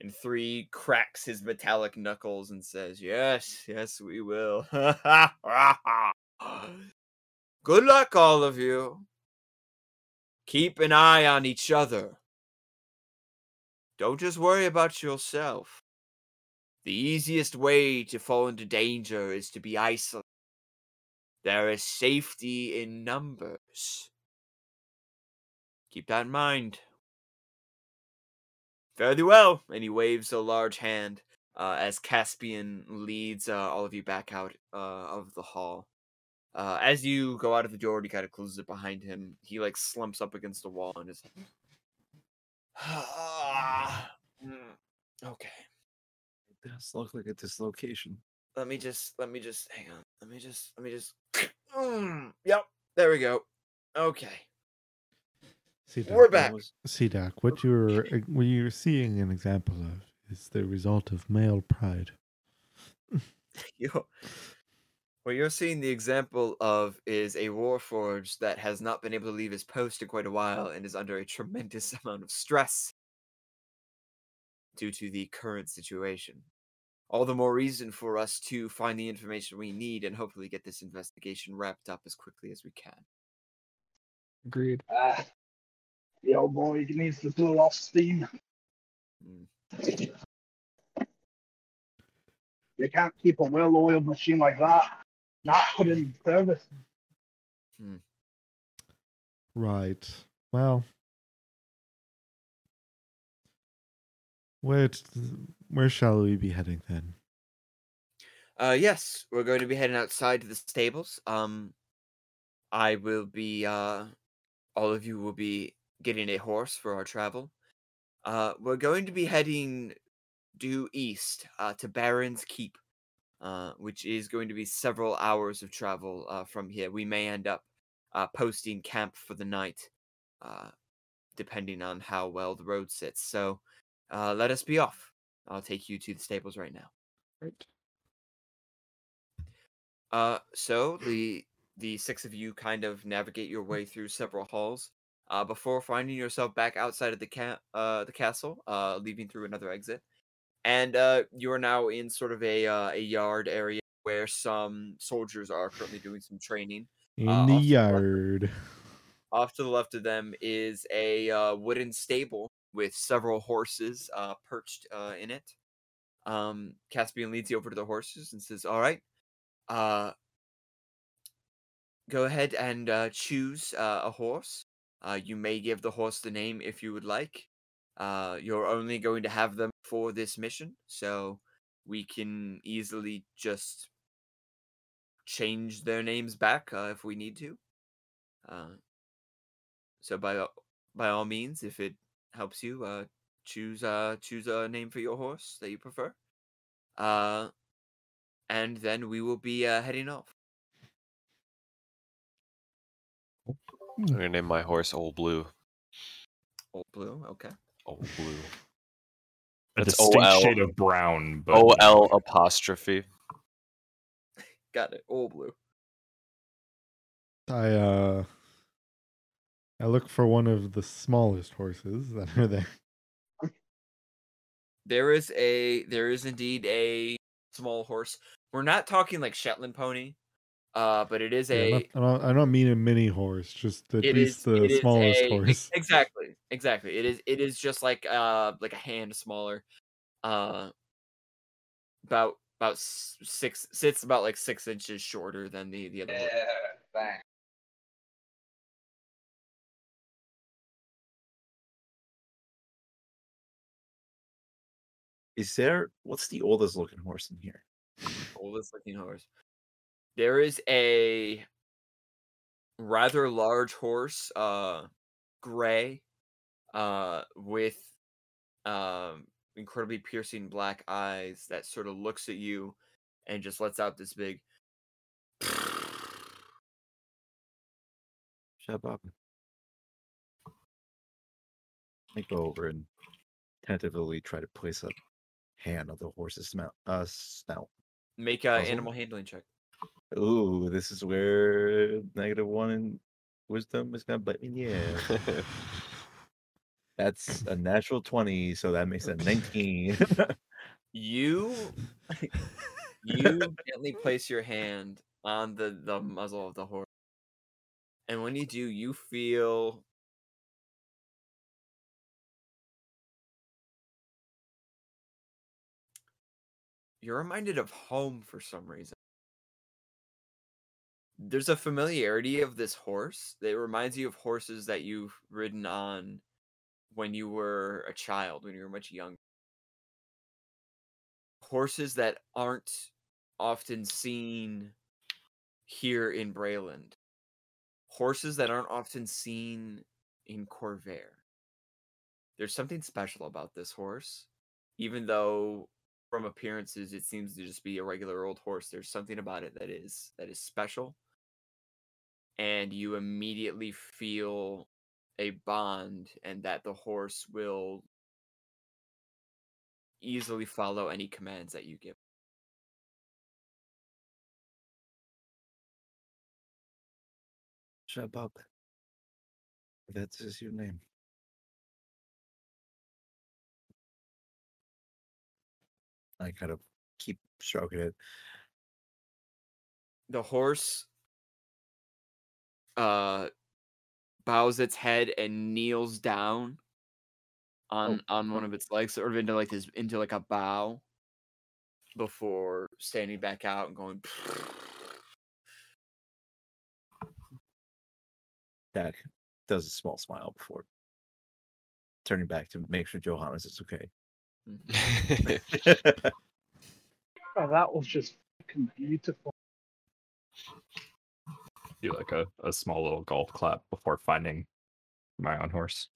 And three cracks his metallic knuckles and says, Yes, yes, we will. Good luck, all of you. Keep an eye on each other. Don't just worry about yourself. The easiest way to fall into danger is to be isolated. There is safety in numbers. Keep that in mind. Fairly well. And he waves a large hand uh, as Caspian leads uh, all of you back out uh, of the hall. Uh, as you go out of the door, he kind of closes it behind him. He like slumps up against the wall and is. Mm, okay. It does look like a dislocation. Let me just. Let me just. Hang on. Let me just. Let me just. Mm, yep. There we go. Okay. See, Doc, We're back. see, Doc, what you're uh, what you're seeing an example of is the result of male pride. you what you're seeing the example of is a warforged that has not been able to leave his post in quite a while and is under a tremendous amount of stress due to the current situation. All the more reason for us to find the information we need and hopefully get this investigation wrapped up as quickly as we can. Agreed. Ah, the old boy needs to blow off steam. Mm. You can't keep a well-oiled machine like that not put in service. Right. Well, where t- where shall we be heading then? Uh, yes, we're going to be heading outside to the stables. Um, I will be. Uh, all of you will be getting a horse for our travel. Uh, we're going to be heading due east uh, to Baron's Keep, uh, which is going to be several hours of travel uh, from here. We may end up uh, posting camp for the night, uh, depending on how well the road sits. So, uh, let us be off. I'll take you to the stables right now. Right. Uh, so the the six of you kind of navigate your way through several halls, uh, before finding yourself back outside of the ca- uh the castle, uh, leaving through another exit, and uh, you are now in sort of a uh, a yard area where some soldiers are currently doing some training. In Uh, the off to the left. yard. Off to the left of them is a uh, wooden stable with several horses uh, perched uh, in it. Um, Caspian leads you over to the horses and says, "All right, uh, go ahead and uh, choose uh, a horse. Uh, you may give the horse the name if you would like. Uh, you're only going to have them for this mission, so we can easily just change their names back uh, if we need to. Uh, so by by all means, if it helps you, uh, choose uh choose a name for your horse that you prefer. Uh, and then we will be uh, heading off. I'm gonna name my horse Old Blue. Old blue, okay. Old Blue. A distinct OL. shade of brown, but O L apostrophe. Got it. Old blue. I uh I look for one of the smallest horses that are there. There is a there is indeed a small horse. We're not talking like Shetland pony, uh, but it is Yeah, a not- I don't I don't mean a mini horse, just at it least is the smallest a- horse. Exactly, exactly. It is it is just like uh like a hand smaller, uh, about about s- six sits about like six inches shorter than the the other. horse. Is there what's the oldest looking horse in here? oldest looking horse. There is a rather large horse, uh, gray, uh, with um incredibly piercing black eyes that sort of looks at you and just lets out this big. Shut up. I go over and tentatively try to place a hand on the horse's snout. Uh, snout. Make a Puzzle? animal handling check. Ooh, this is where negative one in wisdom is gonna bite me. Yeah, that's a natural twenty, so that makes it nineteen. You you gently place your hand on the the muzzle of the horse, and when you do, you feel you're reminded of home for some reason. There's a familiarity of this horse that reminds you of horses that you've ridden on when you were a child, when you were much younger. Horses that aren't often seen here in Breland. Horses that aren't often seen in Corvair. There's something special about this horse, even though from appearances it seems to just be a regular old horse. There's something about it that is that is special, and you immediately feel a bond, and that the horse will easily follow any commands that you give. Up. That is your name. I kind of keep stroking it. the horse uh bows its head and kneels down on on one of its legs sort of into like this into like a bow before standing back out and going Dak does a small smile before turning back to make sure Johannes is okay. Oh, that was just fucking beautiful. Do like a, a small little golf clap before finding my own horse.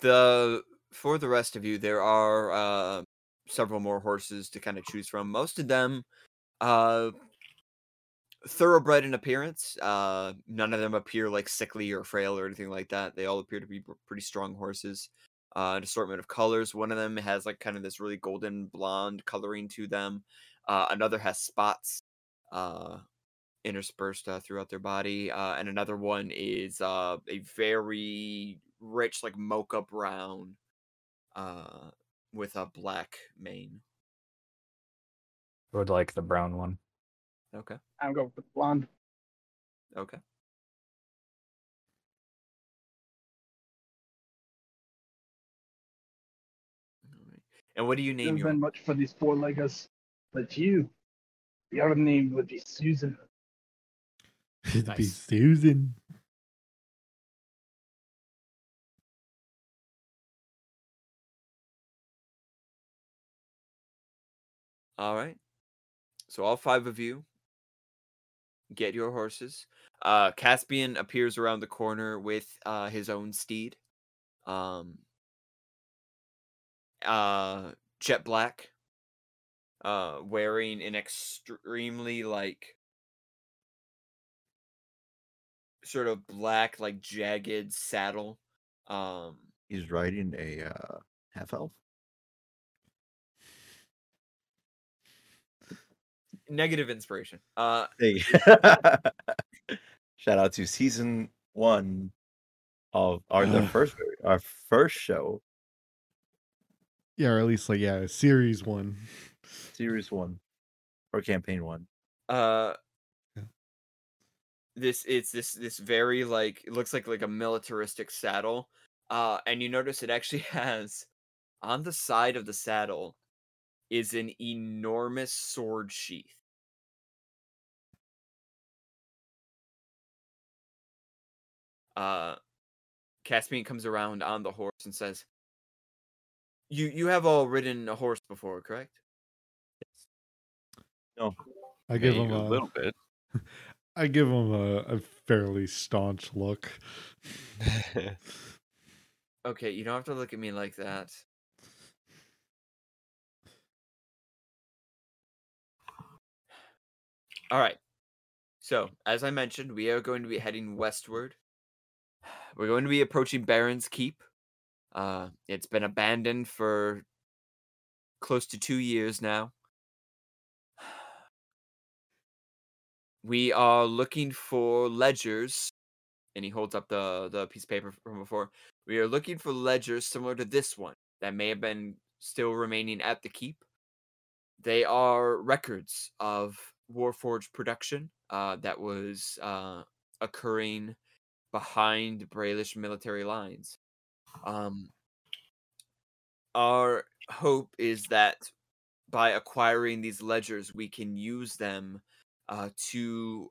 the for the rest of you there are uh several more horses to kind of choose from most of them uh thoroughbred in appearance uh none of them appear like sickly or frail or anything like that. They all appear to be pretty strong horses uh an assortment of colors. One of them has like kind of this really golden blonde coloring to them. Uh another has spots uh interspersed uh, throughout their body uh and another one is uh a very rich like mocha brown uh with a black mane. I would like the brown one. Okay I'm going with blonde. okay and what do you name Hasn't your been much for these four leggers, but you, your name would be Susan. It'd be Susan. All right. So all five of you get your horses. Uh Caspian appears around the corner with uh his own steed. Um uh jet black uh wearing an extremely like sort of black like jagged saddle. Um He's riding a uh, half elf. Negative inspiration. Uh Hey, shout out to season one of our the first our first show, Yeah, or at least like yeah, series one. series one, or campaign one. uh Yeah. this it's this this very like it looks like like a militaristic saddle uh and you notice it actually has on the side of the saddle is an enormous sword sheath uh Caspian comes around on the horse and says you you have all ridden a horse before correct Yes. No. I give Yeah, him a, a little bit. I give him a, a fairly staunch look. Okay, you don't have to look at me like that. All right. So, as I mentioned, we are going to be heading westward. We're going to be approaching Baron's Keep. Uh, it's been abandoned for close to two years now. We are looking for ledgers, and he holds up the the piece of paper from before. We are looking for ledgers similar to this one that may have been still remaining at the keep. They are records of Warforged production uh, that was uh, occurring behind Brelish military lines. Um, our hope is that by acquiring these ledgers, we can use them uh, to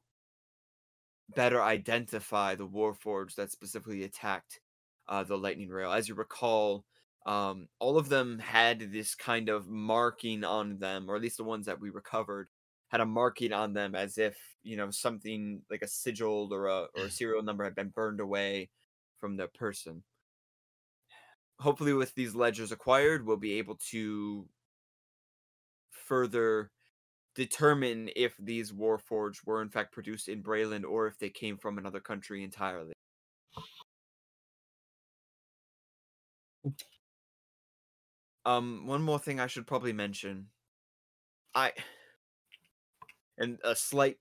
better identify the Warforged that specifically attacked uh, the Lightning Rail. As you recall, um, all of them had this kind of marking on them, or at least the ones that we recovered had a marking on them as if you know something like a sigil or a or a serial number had been burned away from the person. Hopefully, with these ledgers acquired, we'll be able to further determine if these warforged were in fact produced in Breland or if they came from another country entirely. Um, one more thing I should probably mention. I and a slight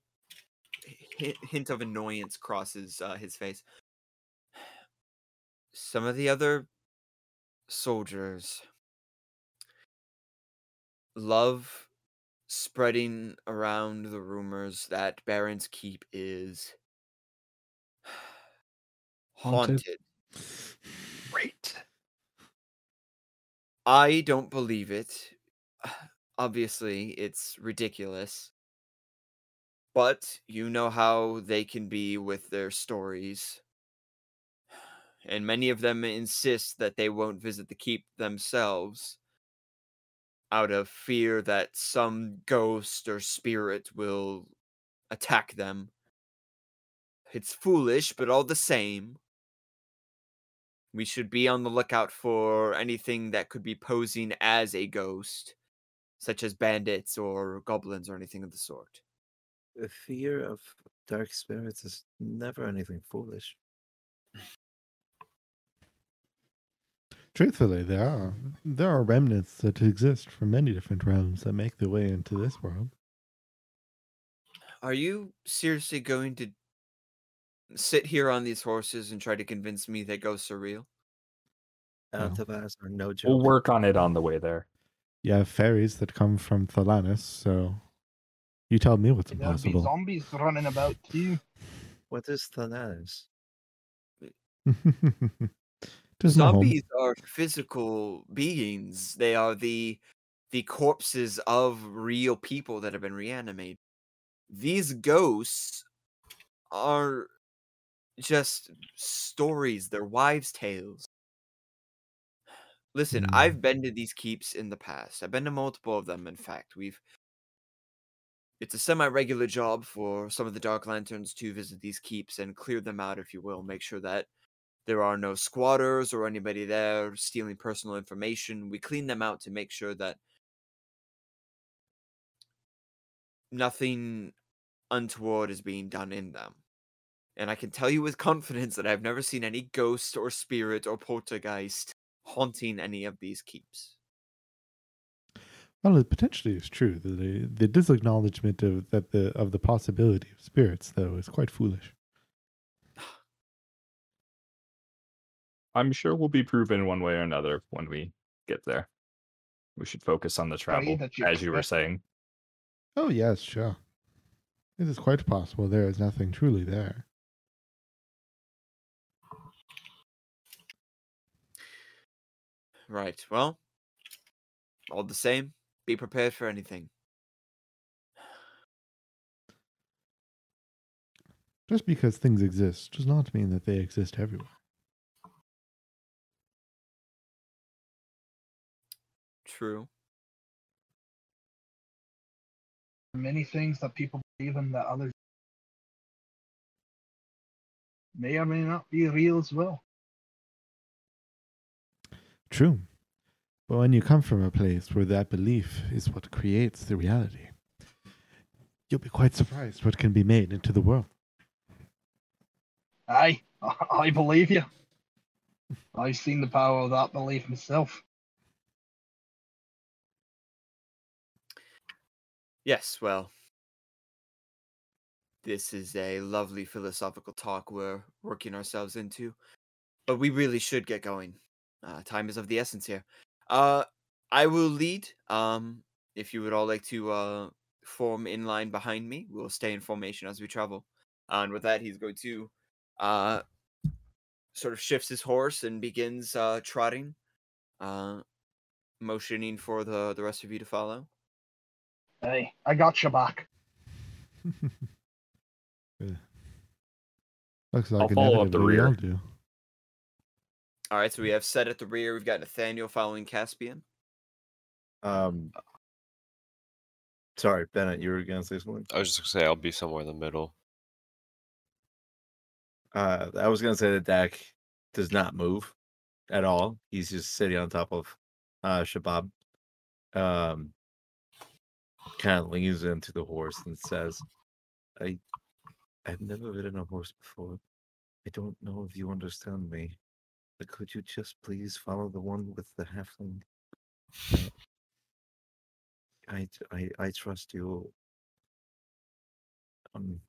hint of annoyance crosses uh, his face. Some of the other soldiers love spreading around the rumors that Baron's Keep is Haunted. haunted. Great. I don't believe it. Obviously, it's ridiculous. But you know how they can be with their stories. And many of them insist that they won't visit the keep themselves out of fear that some ghost or spirit will attack them. It's foolish, but all the same. We should be on the lookout for anything that could be posing as a ghost, such as bandits or goblins or anything of the sort. The fear of dark spirits is never anything foolish. Truthfully, there are there are remnants that exist from many different realms that make their way into this world. Are you seriously going to sit here on these horses and try to convince me that ghosts are real? Uh, no. Altavas are no joke. We'll work on it on the way there. Yeah, fairies that come from Thelanis, so you tell me what's There'll be impossible. zombies running about too. What is Thanatos? Tis. Zombies are physical beings. They are the the corpses of real people that have been reanimated. These ghosts are just stories, they're wives' tales. Listen, Hmm. I've been to these keeps in the past. I've been to multiple of them, in fact. We've it's a semi-regular job for some of the Dark Lanterns to visit these keeps and clear them out, if you will. Make sure that there are no squatters or anybody there stealing personal information. We clean them out to make sure that nothing untoward is being done in them. And I can tell you with confidence that I've never seen any ghost or spirit or poltergeist haunting any of these keeps. Well, it potentially is true. The, the the disacknowledgement of that the of the possibility of spirits, though, is quite foolish. I'm sure we'll be proven one way or another when we get there. We should focus on the travel, you as you were saying. Oh yes, sure. It is quite possible there is nothing truly there. Right. Well, all the same, be prepared for anything. Just because things exist does not mean that they exist everywhere. True. Many things that people believe in that others may or may not be real as well. True. But when you come from a place where that belief is what creates the reality, You'll be quite surprised what can be made into the world. Aye, I, I believe you. I've seen the power of that belief myself. Yes, well, this is a lovely philosophical talk we're working ourselves into, but we really should get going. Uh, time is of the essence here. Uh, I will lead. Um, if you would all like to uh, form in line behind me, we'll stay in formation as we travel. and with that, he's going to uh, sort of shifts his horse and begins uh, trotting, uh, motioning for the the rest of you to follow. Hey, I got your back. Yeah. Looks like I'll follow up the inevitably rear. do. All right, so we have set at the rear. We've got Nathaniel following Caspian. Um, sorry, Bennett, you were gonna say something. I was just gonna say I'll be somewhere in the middle. Uh, I was gonna say that Dak does not move at all. He's just sitting on top of uh Shabab. Um, kind of leans into the horse and says, "I, I've never ridden a horse before. I don't know if you understand me, but could you just please follow the one with the halfling? Uh, I, I, I trust you. Um,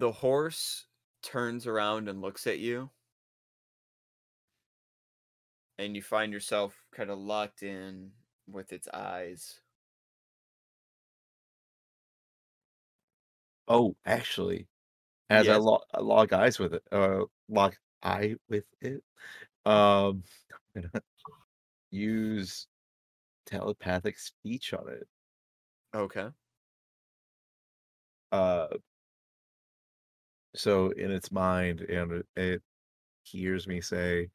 The horse turns around and looks at you. And you find yourself kind of locked in with its eyes. Oh, actually, as I Yes. log, I log eyes with it, uh, log eye with it, um, I'm gonna use telepathic speech on it. Okay. Uh, so in its mind, and it, it hears me say,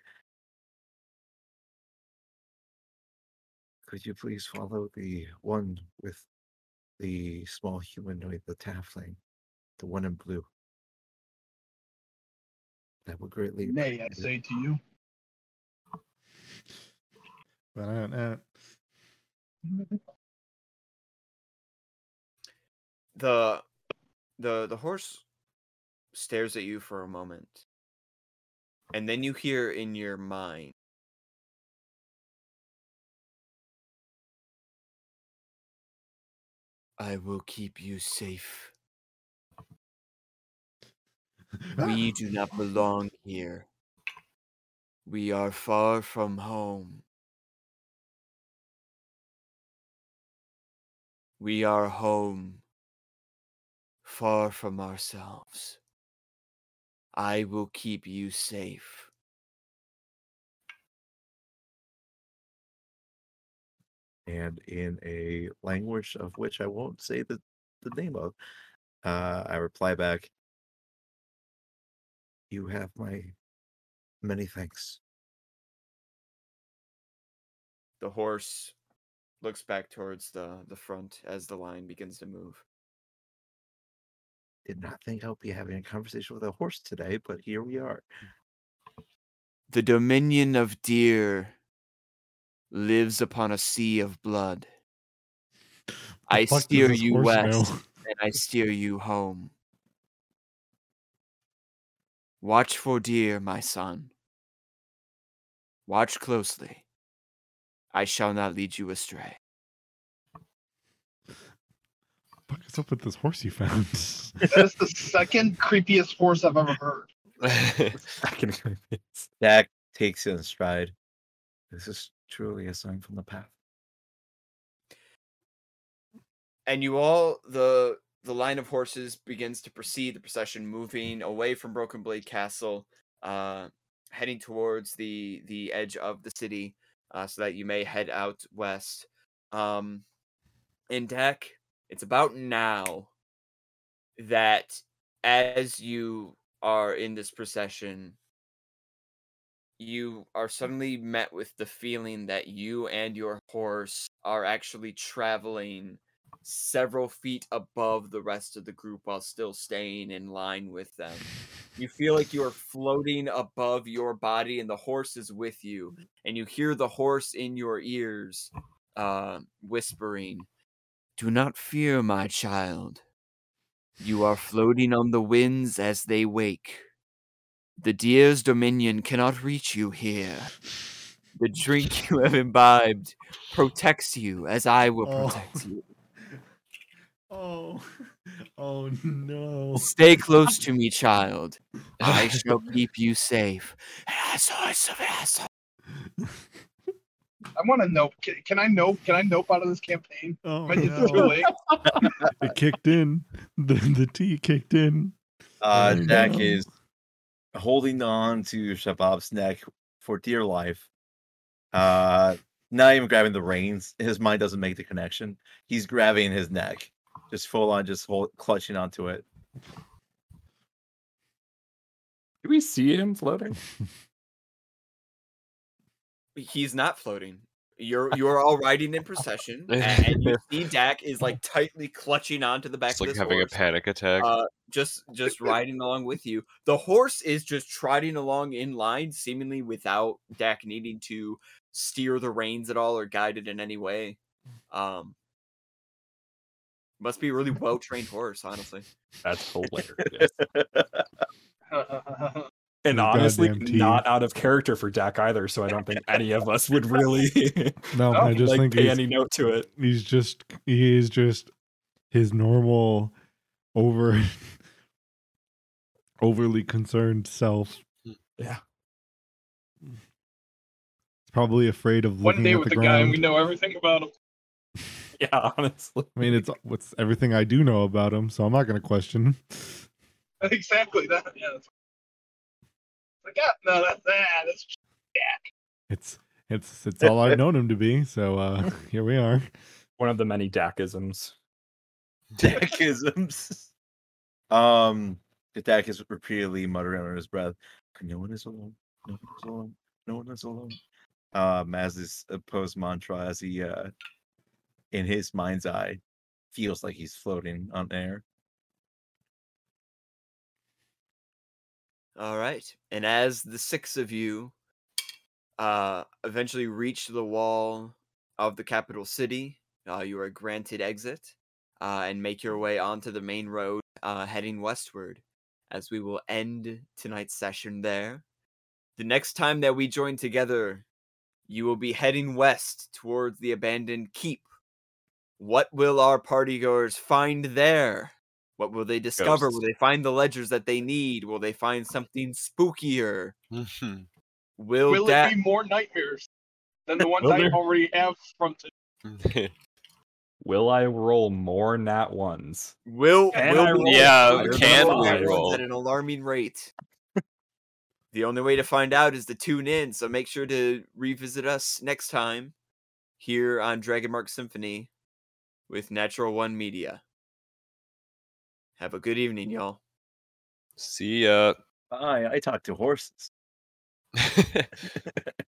"Could you please follow the one with the small humanoid, the Taffling, the one in blue?" That would greatly Nay, I say to you. But uh, uh, The the the horse stares at you for a moment. And then you hear in your mind I will keep you safe. We do not belong here. We are far from home. We are home, far from ourselves. I will keep you safe. and in a language of which I won't say the, the name of, uh, I reply back, You have my many thanks. The horse looks back towards the, the front as the line begins to move. Did not think I'd be having a conversation with a horse today, but here we are. The dominion of deer lives upon a sea of blood. the I steer you west know? and I steer you home. Watch for deer, my son. Watch closely. I shall not lead you astray. fuck is up with this horse you found? That's the second creepiest horse I've ever heard. Second creepiest. Dak takes it in stride. This is truly a sign from the path. and you all the the line of horses begins to proceed the procession moving away from broken blade castle uh heading towards the the edge of the city uh so that you may head out west. Um in Dak it's about now that as you are in this procession you are suddenly met with the feeling that you and your horse are actually traveling several feet above the rest of the group while still staying in line with them. You feel like you are floating above your body, and the horse is with you, and you hear the horse in your ears, uh, whispering, "Do not fear, my child. You are floating on the winds as they wake. The deer's dominion cannot reach you here. The drink you have imbibed protects you as I will Oh. protect you. Oh, oh no! Stay close to me, child. I shall keep you safe. Asshole, asshole. I want to know. Can, can I nope? Can I nope out of this campaign? Oh Am I too no! late? It kicked in. The the tea kicked in. Uh, Jack no. is holding on to Shabab's neck for dear life. Uh, not even grabbing the reins. His mind doesn't make the connection. He's grabbing his neck, just full on, just hold, clutching onto it. Do we see him floating? He's not floating. You're you're all riding in procession, and you see Dak is like tightly clutching onto the back It's of like this having horse. a panic attack. uh, just just riding along with you. The horse is just trotting along in line, seemingly without Dak needing to steer the reins at all or guide it in any way. Um, must be a really well trained horse, honestly. That's hilarious. and honestly, not out of character for Dak either. So I don't think any of us would really No, No, I just like think pay any note to it. he's just he is just his normal over overly concerned self. Yeah. He's probably afraid of One day with the the guy, and we know everything about him. Yeah, honestly. I mean, it's what's everything I do know about him, so I'm not going to question. Exactly that. Yeah. That's... Like, yeah, no, that's ah, that's It's it's it's all I've known him to be. So uh here we are. One of the many Dakisms. Dakisms. Um, Dak is repeatedly muttering under his breath, "No one is alone. No one is alone. No one is alone." Um, as this opposed mantra, as he, uh, in his mind's eye, feels like he's floating on air. All right. And as the six of you uh, eventually reach the wall of the capital city, uh, you are granted exit uh, and make your way onto the main road uh, heading westward as we will end tonight's session there. The next time that we join together, you will be heading west towards the abandoned keep. What will our partygoers find there? What will they discover? Will they find the ledgers that they need? Will they find something spookier? Mhm. Will, Will that it be more nightmares than the ones I there? already have fronted? Will I roll more nat ones? will, Can will I roll Yeah, higher can all we roll? at an alarming rate? the only way to find out is to tune in. So make sure to revisit us next time here on Dragon Mark Symphony with Natural One Media. Have a good evening, y'all. See ya. Bye. I talk to horses.